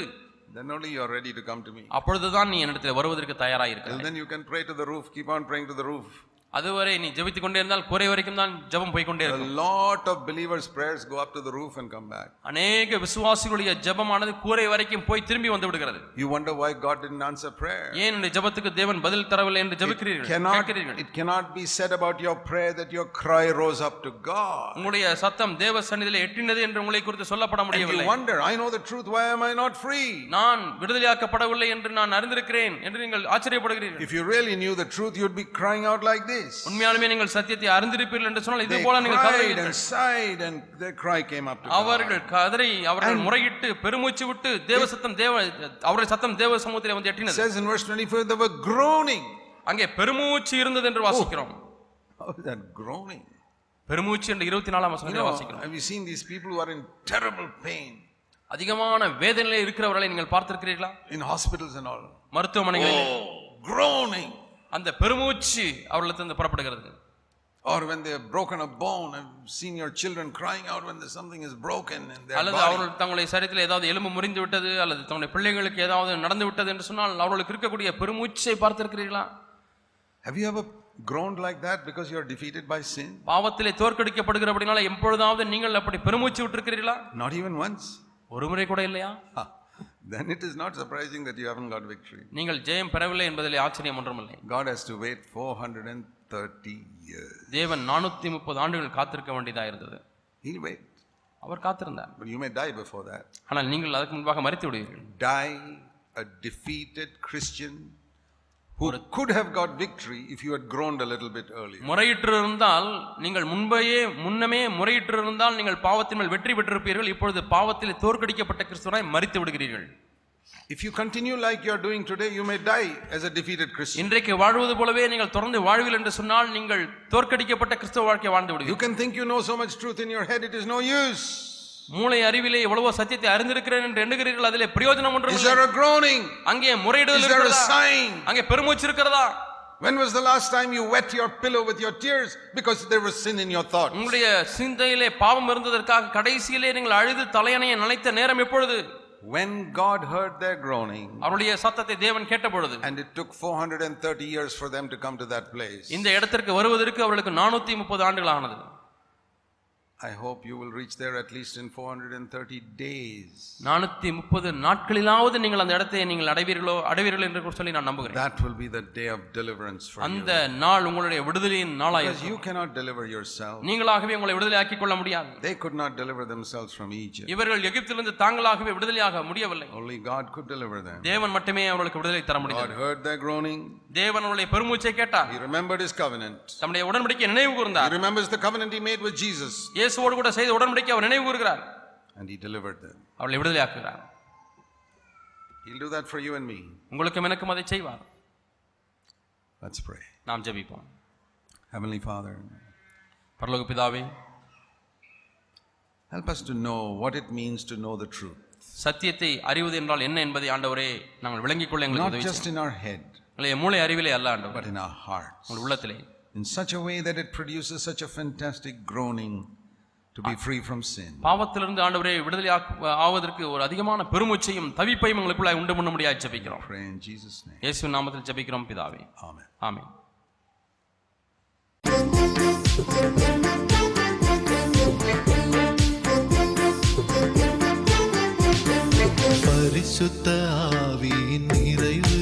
then only you're ready to come to me. அப்பொழுதுதான் நீ என்னிடத்தில் வருவதற்கு தயாராக இருக்கிறாய் then, you can pray to the roof, keep on praying to the roof. அதுவரை நீ ஜெபித்துக் கொண்டே இருந்தால் கூரை வரைக்கும் தான் ஜெபம் போய்க்கொண்டே A இருக்கும் lot of believers' prayers go up to the roof and come back. அநேக விசுவாசிகளுடைய ஜெபமானது கூரை வரைக்கும் போய் திரும்பி வந்து விடுகிறது You wonder why God didn't answer prayer. ஏன் இந்த ஜெபத்துக்கு தேவன் பதில் தரவில்லை என்று ஜெபிக்கிறீர்கள் கேட்கிறீர்கள் it cannot be said about your prayer that your cry rose up to God. உங்களுடைய சத்தம் தேவ சந்நிதியிலே எட்டினது என்று உங்களை குறித்து சொல்லப்பட முடியவில்லை you wonder, I know the truth, why am I not free? நான் விடுதலையாக்கப்படவில்லை என்று நான் அறிந்திருக்கிறேன் என்று நீங்கள் ஆச்சரியப்படுகிறீர்கள் If you really knew the truth, you'd be crying out like this. உண்மையாலுமே நீங்கள் சத்தியத்தை அறிந்திருப்பீர்கள் என்று சொன்னால் இது போல நீங்கள் கதறுவீர்கள் and sighed, and their cry came up to. அவர்கள் கதறி அவர்கள் முறையிட்டு பெருமூச்சு விட்டு தேவ சத்தம் தேவ அவருடைய சத்தம் தேவ சமூகத்திலே வந்து எட்டினது says in verse 24, they were groaning. அங்கே பெருமூச்சு இருந்தது என்று வாசிக்கிறோம் How is that groaning? பெருமூச்சு என்று இருபத்தி நாலாம் வசனத்திலே வாசிக்கிறோம் have you seen these people who are in terrible pain அதிகமான வேதனையிலே இருக்கிறவர்களை நீங்கள் பார்த்திருக்கிறீர்களா in hospitals and all? மருத்துவமனைகளில் Oh, groaning. அந்த பெருமூச்சு அவர்களிடத்திலிருந்து புறப்படுகிறது Or when they have broken a bone and seen your children crying out when there's something is broken in their அல்லது. அவர்கள் தங்களுடைய சரீரத்தில் ஏதாவது எலும்பு முறிந்து விட்டது அல்லது தங்களுடைய பிள்ளைகளுக்கு ஏதாவது நடந்து விட்டது என்று சொன்னால் அவர்களுக்கு இருக்கக்கூடிய பெருமூச்சை பார்த்திருக்கிறீர்களா Have you ever groaned like that because you are defeated by sin? பாவத்திலே தோற்கடிக்கப்படுகிறபடினால எப்பொழுதாவது நீங்கள் அப்படி பெருமூச்சு விட்டிருக்கிறீர்களா Not even once. ஒரு முறை கூட இல்லையா. Then it is not surprising that you haven't got victory. நீங்கள் ஜெயம் பெறவில்லை என்பதிலே ஆச்சரியம் ஒன்றுமில்லை God has to wait 430 years. தேவன் நானூத்தி முப்பது ஆண்டுகள் காத்திருக்க வேண்டியதா இருந்தது He'll wait. அவர் காத்திருந்தார் But you may die before that. ஆனால் நீங்கள் அதுக்கு முன்பாக மறித்து விடுவீர்கள் Die a defeated Christian who could have got victory if you had groaned a little bit earlier. முறையிட்டிருந்தால் நீங்கள் முன்பையே முன்னமே முறையிட்டிருந்தால் நீங்கள் பாவத்தின் மேல் வெற்றி பெற்றிருப்பீர்கள் இப்பொழுது பாவத்தில் தோற்கடிக்கப்பட்ட கிறிஸ்துவனாய் மறித்து விடுகிறீர்கள் If you continue like you are doing today, you may die as a defeated Christian. இன்றைக்கு வாழ்வது போலவே நீங்கள் தொடர்ந்து வாழ்வில் என்று சொன்னால் நீங்கள் தோற்கடிக்கப்பட்ட கிறிஸ்தவ வாழ்க்கை வாழ்ந்து You விடுவீர்கள் can think you know so much truth in your head, it is no use. மூளை அறிவிலே எவ்வளவோ சத்தியத்தை அறிந்திருக்கிறேன் என்று எண்ணுகிறீர்கள் அதிலே பிரயோஜனம் groaning? அங்கே முறையிடுதல்? அங்கே பெருமூச்சு இருக்கிறதா When was the last time you wet your pillow with your tears because there was sin in your thoughts? உங்களுடைய சிந்தையிலே பாவம் இருந்ததற்காக கடைசியிலே நீங்கள் அழுது தலையணையை நனைத்த நேரம் எப்பொழுது When God heard their groaning, அவருடைய சத்தத்தை தேவன் கேட்ட பொழுது and it took 430 years for them to come to that place. இந்த இடத்திற்கு வருவதற்கு அவர்களுக்கு நானூத்தி முப்பது ஆண்டுகள் ஆனது I hope you will reach there at least in 430 days. நானூத்தி முப்பது நாட்களிலாவது நீங்கள் அந்த இடத்தை நீங்கள் அடைவீர்களோ அடைவீர்கள் என்று சொல்லி நான் நம்புகிறேன் That will be the day of deliverance for you. அந்த நாள் உங்களுடைய விடுதலையின் Because நாளாயிருக்கும் you cannot deliver yourself. நீங்களாகவே உங்களை விடுதலை ஆக்கிக் கொள்ள முடியாது They could not deliver themselves from Egypt. இவர்கள் எகிப்திலிருந்து தாங்களாகவே விடுதலையாக முடியவில்லை Only God could deliver them. தேவன் மட்டுமே அவர்களுக்கு விடுதலை தர முடியும் heard their groaning. தேவன் அவருடைய பெருமூச்சை கேட்டார் He remembered his covenant. தம்முடைய உடன்படிக்கை நினைவு கூர்ந்தார் remembers the covenant he made with Jesus. இயேசுவோடு கூட செய்த உடன்படிக்கை அவர் நினைவு கூறுகிறார் And he delivered them. அவர்களை விடுதலையாக்குகிறார் He'll do that for you and me. உங்களுக்கும் எனக்கும் அதை செய்வார் Let's pray. நாம் ஜெபிப்போம் Heavenly Father, பரலோக பிதாவே help us to know what it means to know the truth. சத்தியத்தை அறிவது என்றால் என்ன என்பதை ஆண்டவரே நாங்கள் விளங்கிக் கொள்ள எங்களுக்கு Not just in our head, எங்களுடைய மூளை அறிவிலே அல்ல ஆண்டவர் but in our hearts. உங்கள் உள்ளத்திலே In such a way that it produces such a fantastic groaning to be free from sin. பாவத்திலிருந்து ஆண்டவரே விடுதலை ஆவதற்கு ஒரு அதிகமான பெருமூச்சையும் தவிப்பையும் எங்களுக்குள்ள உண்டு பண்ண முடியாது ஜெபிக்கிறோம் Pray in Jesus' name. இயேசு நாமத்தில் ஜெபிக்கிறோம் பிதாவே Amen. ஆமென் பரிசுத்த ஆவியின் நிறைவு